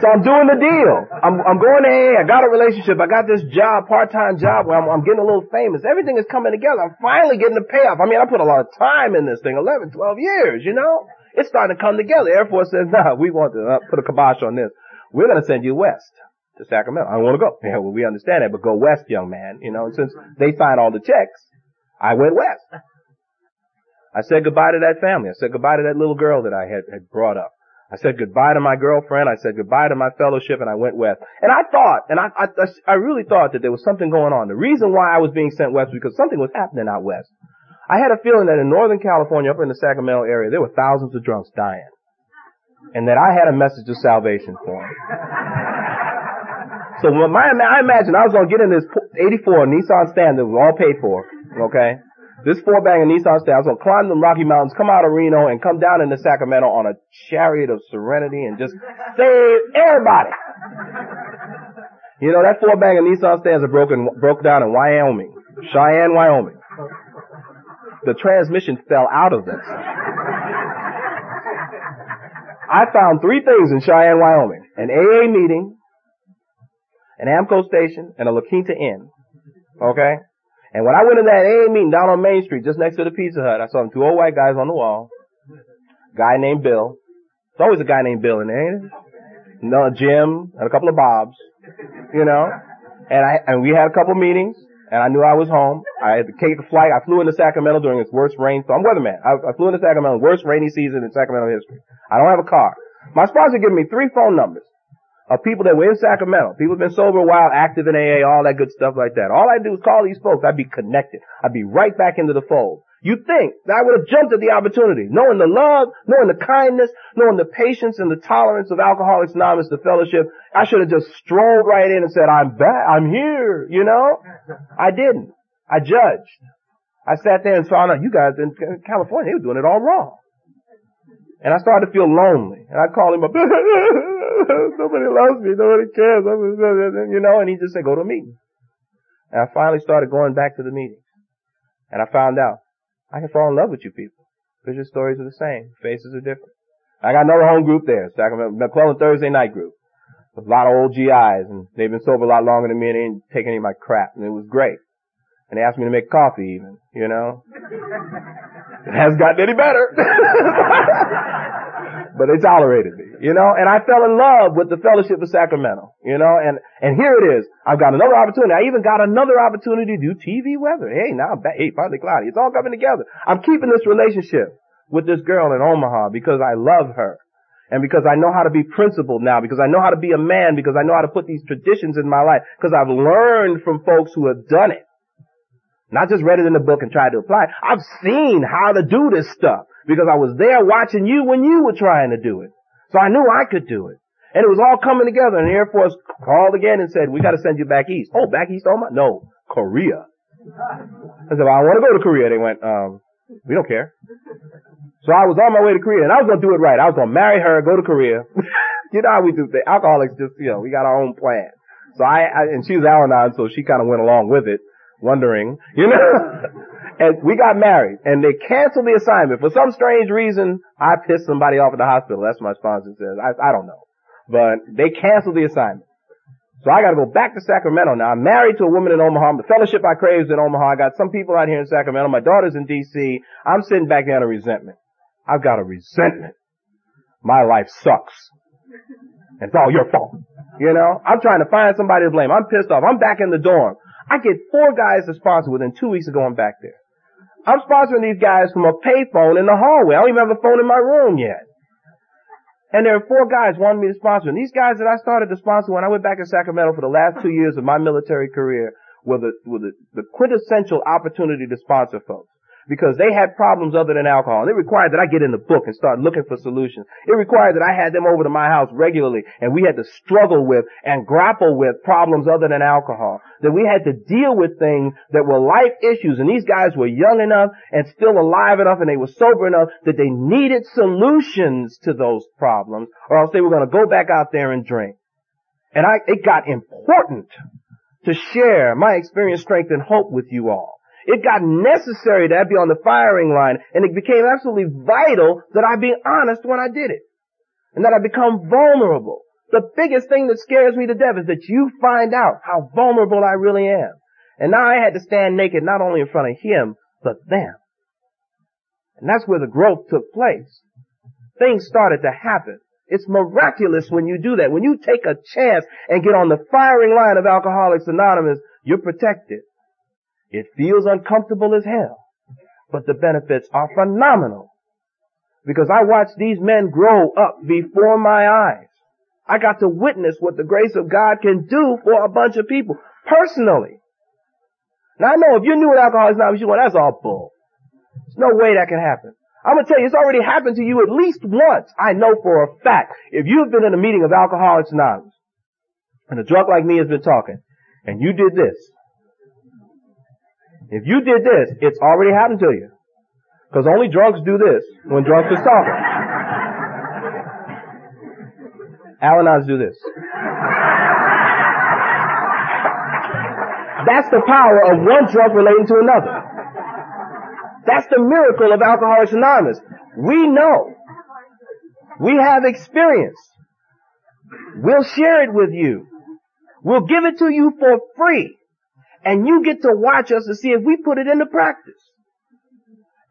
So I'm doing the deal. I'm, I'm going to AA. I got a relationship. I got this job, part-time job where I'm, I'm getting a little famous. Everything is coming together. I'm finally getting the payoff. I mean, I put a lot of time in this thing, 11, 12 years, you know? It's starting to come together. Air Force says, nah, we want to uh, put a kibosh on this. We're going to send you west to Sacramento. I don't want to go. Yeah, well, we understand that, but go west, young man. You know, and since they signed all the checks, I went west. I said goodbye to that family. I said goodbye to that little girl that I had, had brought up. I said goodbye to my girlfriend. I said goodbye to my fellowship and I went west. And I thought, and I, I, I really thought that there was something going on. The reason why I was being sent west was because something was happening out west. I had a feeling that in Northern California, up in the Sacramento area, there were thousands of drunks dying. And that I had a message of salvation for them. So when my, I imagine I was going to get in this 84 Nissan Stanza that was all paid for, okay? This four banger Nissan Stanza, I was going to climb the Rocky Mountains, come out of Reno, and come down into Sacramento on a chariot of serenity and just save everybody. You know, that four banger Nissan Stanzas are broken, broke down in Wyoming, Cheyenne, Wyoming the transmission fell out of this. I found three things in Cheyenne, Wyoming. An AA meeting, an Amoco station, and a La Quinta Inn. Okay? And when I went to that AA meeting down on Main Street, just next to the Pizza Hut, I saw them two old white guys on the wall. Guy named Bill. It's always a guy named Bill in there, ain't it? No, Jim, and a couple of Bobs. You know? And I, and we had a couple meetings and I knew I was home. I had to take a flight. I flew into Sacramento during its worst rain. So I'm weatherman. I, I flew into Sacramento, worst rainy season in Sacramento history. I don't have a car. My sponsor gave me three phone numbers of people that were in Sacramento. People have been sober a while, active in AA, all that good stuff like that. All I do is call these folks. I'd be connected. I'd be right back into the fold. You think that I would have jumped at the opportunity, knowing the love, knowing the kindness, knowing the patience and the tolerance of Alcoholics Anonymous, the fellowship. I should have just strolled right in and said, I'm back, I'm here, you know? I didn't. I judged. I sat there and found out you guys in California, they were doing it all wrong. And I started to feel lonely. And I called him up, nobody loves me, nobody cares, you know, and he just said, go to a meeting. And I finally started going back to the meetings. And I found out I can fall in love with you people. Because your stories are the same. Faces are different. I got another home group there, Sacramento, McClellan Thursday night group. With a lot of old GIs, and they've been sober a lot longer than me, and they didn't take any of my crap, and it was great. And they asked me to make coffee even, you know? it hasn't gotten any better. but they tolerated me, you know, and I fell in love with the fellowship of Sacramento, you know, and, and here it is. I've got another opportunity. I even got another opportunity to do TV weather. Hey, now I'm back. Hey, partly cloudy. It's all coming together. I'm keeping this relationship with this girl in Omaha because I love her. And because I know how to be principled now, because I know how to be a man, because I know how to put these traditions in my life, because I've learned from folks who have done it. Not just read it in the book and tried to apply. I've seen how to do this stuff because I was there watching you when you were trying to do it. So I knew I could do it. And it was all coming together and the Air Force called again and said, we gotta send you back east. Oh, back east, Omaha? No, Korea. I said, well, I want to go to Korea. They went, um, we don't care. So I was on my way to Korea and I was gonna do it right. I was gonna marry her, go to Korea. you know how we do things. Alcoholics just, you know, we got our own plan. So I, I and she was Al-Anon, so she kind of went along with it, wondering, you know. and we got married and they canceled the assignment. For some strange reason, I pissed somebody off at the hospital. That's what my sponsor says. I, I don't know. But they canceled the assignment. So I gotta go back to Sacramento now. I'm married to a woman in Omaha. The fellowship I crave is in Omaha. I got some people out here in Sacramento. My daughter's in DC. I'm sitting back there in resentment. I've got a resentment. My life sucks. It's all your fault. You know? I'm trying to find somebody to blame. I'm pissed off. I'm back in the dorm. I get four guys to sponsor within two weeks of going back there. I'm sponsoring these guys from a payphone in the hallway. I don't even have a phone in my room yet. And there are four guys wanting me to sponsor. And these guys that I started to sponsor when I went back to Sacramento for the last two years of my military career were the, were the, the quintessential opportunity to sponsor folks because they had problems other than alcohol. It required that I get in the book and start looking for solutions. It required that I had them over to my house regularly and we had to struggle with and grapple with problems other than alcohol. That we had to deal with things that were life issues and these guys were young enough and still alive enough and they were sober enough that they needed solutions to those problems or else they were going to go back out there and drink. And I, it got important to share my experience, strength, and hope with you all. It got necessary that I be on the firing line, and it became absolutely vital that I be honest when I did it. And that I become vulnerable. The biggest thing that scares me to death is that you find out how vulnerable I really am. And now I had to stand naked not only in front of him, but them. And that's where the growth took place. Things started to happen. It's miraculous when you do that. When you take a chance and get on the firing line of Alcoholics Anonymous, you're protected. It feels uncomfortable as hell, but the benefits are phenomenal. Because I watched these men grow up before my eyes. I got to witness what the grace of God can do for a bunch of people, personally. Now I know if you knew what alcohol is now, you went, that's all bull. There's no way that can happen. I'm gonna tell you, it's already happened to you at least once. I know for a fact. If you've been in a meeting of Alcoholics Anonymous, and a drunk like me has been talking, and you did this, if you did this, it's already happened to you. Because only drunks do this when drunks are talking. Al-Anons do this. That's the power of one drug relating to another. That's the miracle of Alcoholics Anonymous. We know. We have experience. We'll share it with you. We'll give it to you for free. And you get to watch us to see if we put it into practice.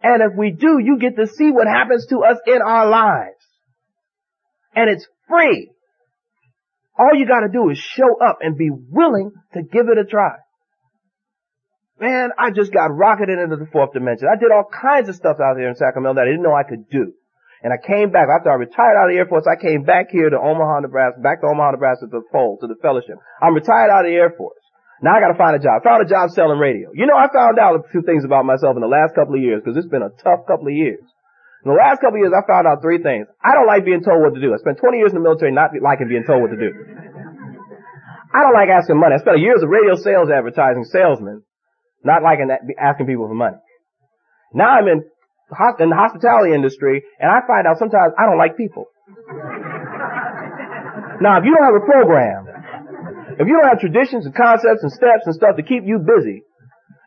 And if we do, you get to see what happens to us in our lives. And it's free. All you gotta do is show up and be willing to give it a try. Man, I just got rocketed into the fourth dimension. I did all kinds of stuff out there in Sacramento that I didn't know I could do. And I came back, after I retired out of the Air Force, I came back here to Omaha, Nebraska, back to Omaha, Nebraska to the fold, to the fellowship. I'm retired out of the Air Force. Now I gotta find a job. Found a job selling radio. You know, I found out a few things about myself in the last couple of years because it's been a tough couple of years. In the last couple of years, I found out three things. I don't like being told what to do. I spent 20 years in the military not liking being told what to do. I don't like asking money. I spent years of radio sales advertising salesman, not liking that, asking people for money. Now I'm in, in the hospitality industry and I find out sometimes I don't like people. now if you don't have a program if you don't have traditions and concepts and steps and stuff to keep you busy,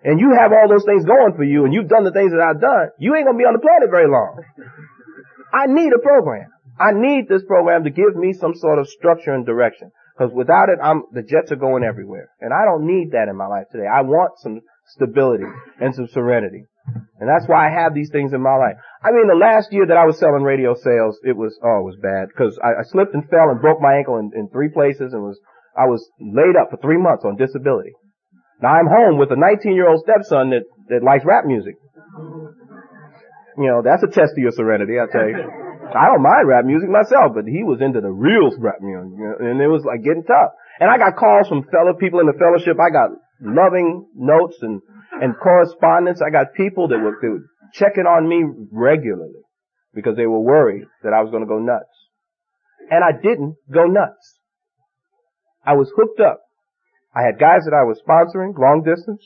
and you have all those things going for you, and you've done the things that I've done, you ain't gonna be on the planet very long. I need a program. I need this program to give me some sort of structure and direction. Because without it, I'm, the jets are going everywhere. And I don't need that in my life today. I want some stability and some serenity. And that's why I have these things in my life. I mean, the last year that I was selling radio sales, it was, oh, it was bad. Because I, I, slipped and fell and broke my ankle in, in three places and was I was laid up for three months on disability. Now I'm home with a 19 year old stepson that, that likes rap music. You know, that's a test of your serenity, I tell you. I don't mind rap music myself, but he was into the real rap music, and it was like getting tough. And I got calls from fellow people in the fellowship. I got loving notes and, and correspondence. I got people that were, that were checking on me regularly because they were worried that I was going to go nuts. And I didn't go nuts. I was hooked up. I had guys that I was sponsoring, long distance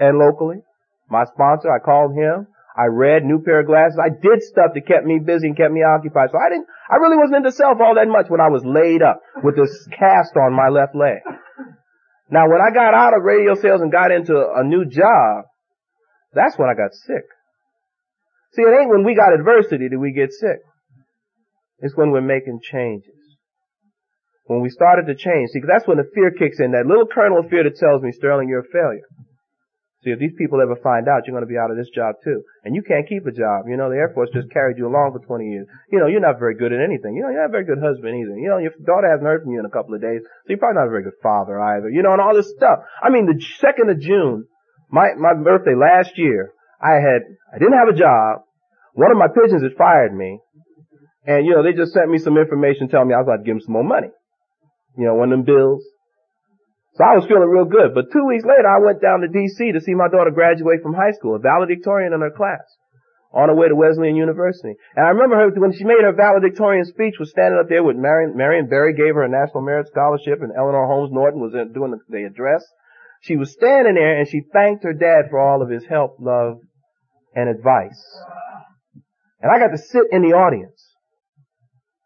and locally. My sponsor, I called him. I read new pair of glasses. I did stuff that kept me busy and kept me occupied. So I didn't, I really wasn't into self all that much when I was laid up with this cast on my left leg. Now when I got out of radio sales and got into a new job, that's when I got sick. See, it ain't when we got adversity that we get sick. It's when we're making changes. When we started to change, see, that's when the fear kicks in, that little kernel of fear that tells me, Sterling, you're a failure. See, if these people ever find out, you're going to be out of this job too. And you can't keep a job. You know, the Air Force just carried you along for 20 years. You know, you're not very good at anything. You know, you're not a very good husband either. You know, your daughter hasn't heard from you in a couple of days. So you're probably not a very good father either. You know, and all this stuff. I mean, the second of June, my, my birthday last year, I had, I didn't have a job. One of my pigeons had fired me. And, you know, they just sent me some information telling me I was about to give them some more money. You know, one of them bills. So I was feeling real good. But two weeks later, I went down to D.C. to see my daughter graduate from high school, a valedictorian in her class, on her way to Wesleyan University. And I remember her, when she made her valedictorian speech, was standing up there with Marion, Marion Barry gave her a National Merit Scholarship, and Eleanor Holmes Norton was doing the, the address. She was standing there and she thanked her dad for all of his help, love, and advice. And I got to sit in the audience.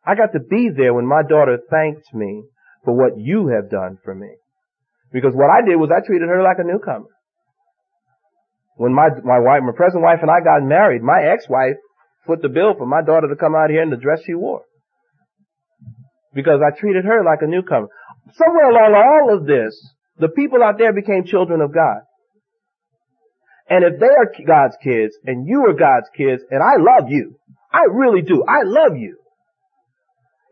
I got to be there when my daughter thanked me for what you have done for me. Because what I did was I treated her like a newcomer. When my, my wife, my present wife and I got married, my ex-wife put the bill for my daughter to come out here in the dress she wore. Because I treated her like a newcomer. Somewhere along all of this, the people out there became children of God. And if they are God's kids and you are God's kids and I love you, I really do. I love you.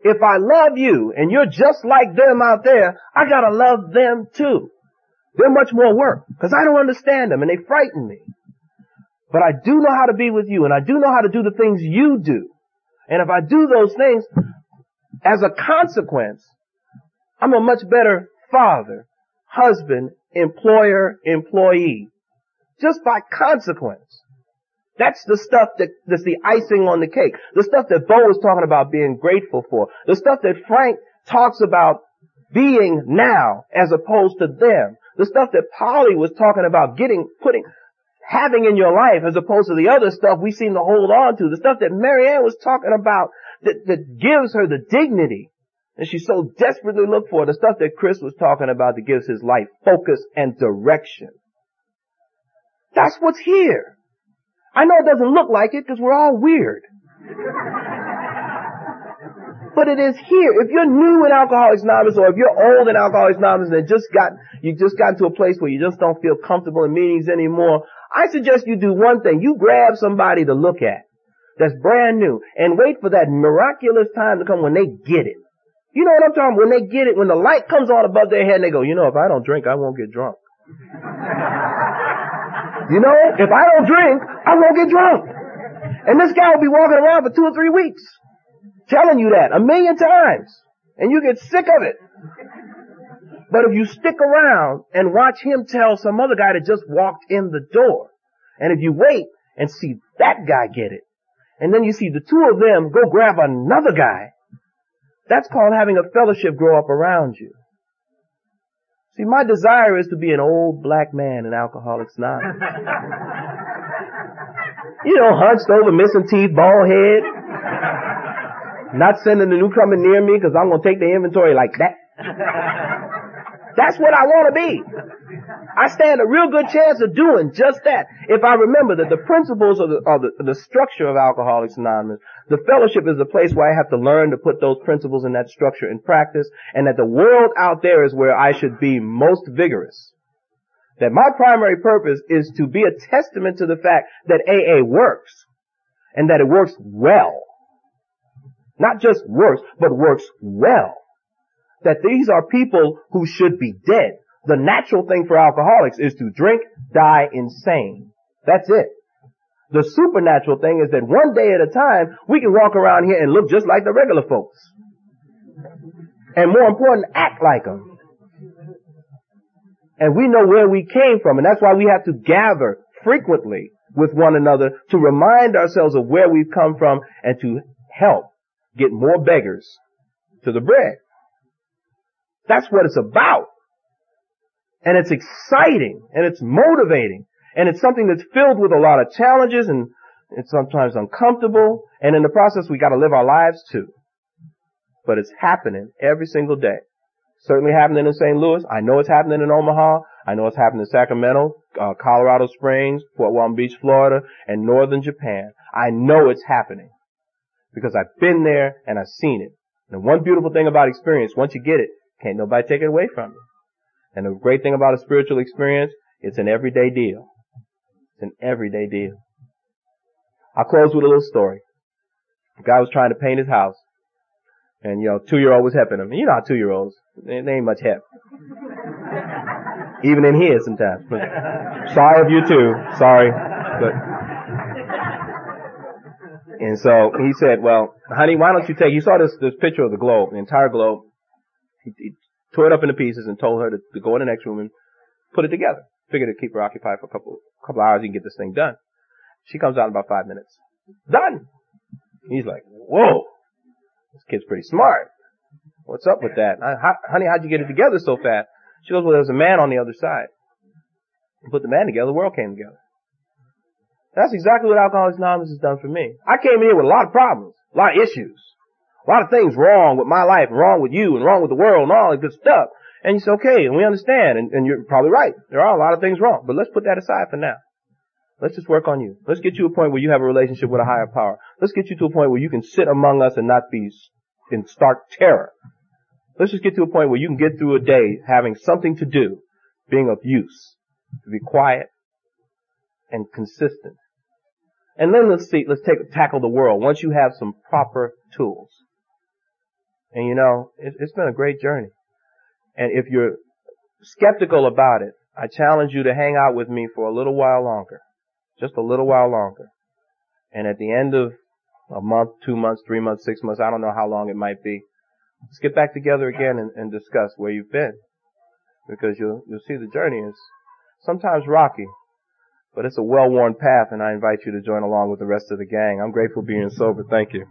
If I love you and you're just like them out there, I gotta love them too. They're much more work because I don't understand them and they frighten me. But I do know how to be with you and I do know how to do the things you do. And if I do those things, as a consequence, I'm a much better father, husband, employer, employee. Just by consequence. That's the stuff that, that's the icing on the cake. The stuff that Bo was talking about being grateful for. The stuff that Frank talks about being now as opposed to them. The stuff that Polly was talking about getting, putting, having in your life as opposed to the other stuff we seem to hold on to. The stuff that Marianne was talking about that, that gives her the dignity and she so desperately looked for. The stuff that Chris was talking about that gives his life focus and direction. That's what's here. I know it doesn't look like it because we're all weird. but it is here. If you're new in Alcoholics Anonymous or if you're old in Alcoholics Anonymous and just got, you just got to a place where you just don't feel comfortable in meetings anymore, I suggest you do one thing. You grab somebody to look at that's brand new and wait for that miraculous time to come when they get it. You know what I'm talking about? When they get it, when the light comes on above their head and they go, you know, if I don't drink, I won't get drunk. You know, if I don't drink, I won't get drunk. And this guy will be walking around for two or three weeks telling you that a million times. And you get sick of it. But if you stick around and watch him tell some other guy that just walked in the door, and if you wait and see that guy get it, and then you see the two of them go grab another guy, that's called having a fellowship grow up around you. See, my desire is to be an old black man in Alcoholics Anonymous. you know, hunched over, missing teeth, bald head. Not sending the newcomer near me because I'm going to take the inventory like that. That's what I want to be. I stand a real good chance of doing just that. If I remember that the principles of the, of the, the structure of Alcoholics Anonymous, the fellowship is the place where I have to learn to put those principles and that structure in practice, and that the world out there is where I should be most vigorous. That my primary purpose is to be a testament to the fact that AA works, and that it works well. Not just works, but works well that these are people who should be dead. The natural thing for alcoholics is to drink, die insane. That's it. The supernatural thing is that one day at a time, we can walk around here and look just like the regular folks. And more important, act like them. And we know where we came from, and that's why we have to gather frequently with one another to remind ourselves of where we've come from and to help get more beggars to the bread. That's what it's about. And it's exciting and it's motivating and it's something that's filled with a lot of challenges and it's sometimes uncomfortable and in the process we gotta live our lives too. But it's happening every single day. Certainly happening in St. Louis. I know it's happening in Omaha. I know it's happening in Sacramento, uh, Colorado Springs, Fort Walton Beach, Florida, and northern Japan. I know it's happening because I've been there and I've seen it. And one beautiful thing about experience, once you get it, can't nobody take it away from you. And the great thing about a spiritual experience, it's an everyday deal. It's an everyday deal. I'll close with a little story. A guy was trying to paint his house. And, you know, two-year-old was helping him. You know how two-year-olds, they, ain't much help. Even in here sometimes. But sorry of you too. Sorry. But And so he said, well, honey, why don't you take, you saw this, this picture of the globe, the entire globe. He, he tore it up into pieces and told her to, to go in the next room and put it together. Figured to keep her occupied for a couple, couple hours, you can get this thing done. She comes out in about five minutes. Done! He's like, whoa, this kid's pretty smart. What's up with that? How, honey, how'd you get it together so fast? She goes, well, there was a man on the other side. put the man together, the world came together. That's exactly what Alcoholics Anonymous has done for me. I came in here with a lot of problems, a lot of issues, a lot of things wrong with my life, wrong with you, and wrong with the world, and all that good stuff. And you say, okay, and we understand, and, and you're probably right. There are a lot of things wrong, but let's put that aside for now. Let's just work on you. Let's get you a point where you have a relationship with a higher power. Let's get you to a point where you can sit among us and not be in stark terror. Let's just get to a point where you can get through a day having something to do, being of use, to be quiet and consistent. And then let's see, let's take, tackle the world once you have some proper tools. And you know, it, it's been a great journey. And if you're skeptical about it, I challenge you to hang out with me for a little while longer. Just a little while longer. And at the end of a month, two months, three months, six months, I don't know how long it might be, let's get back together again and, and discuss where you've been. Because you'll, you'll see the journey is sometimes rocky, but it's a well-worn path and I invite you to join along with the rest of the gang. I'm grateful being sober. Thank you.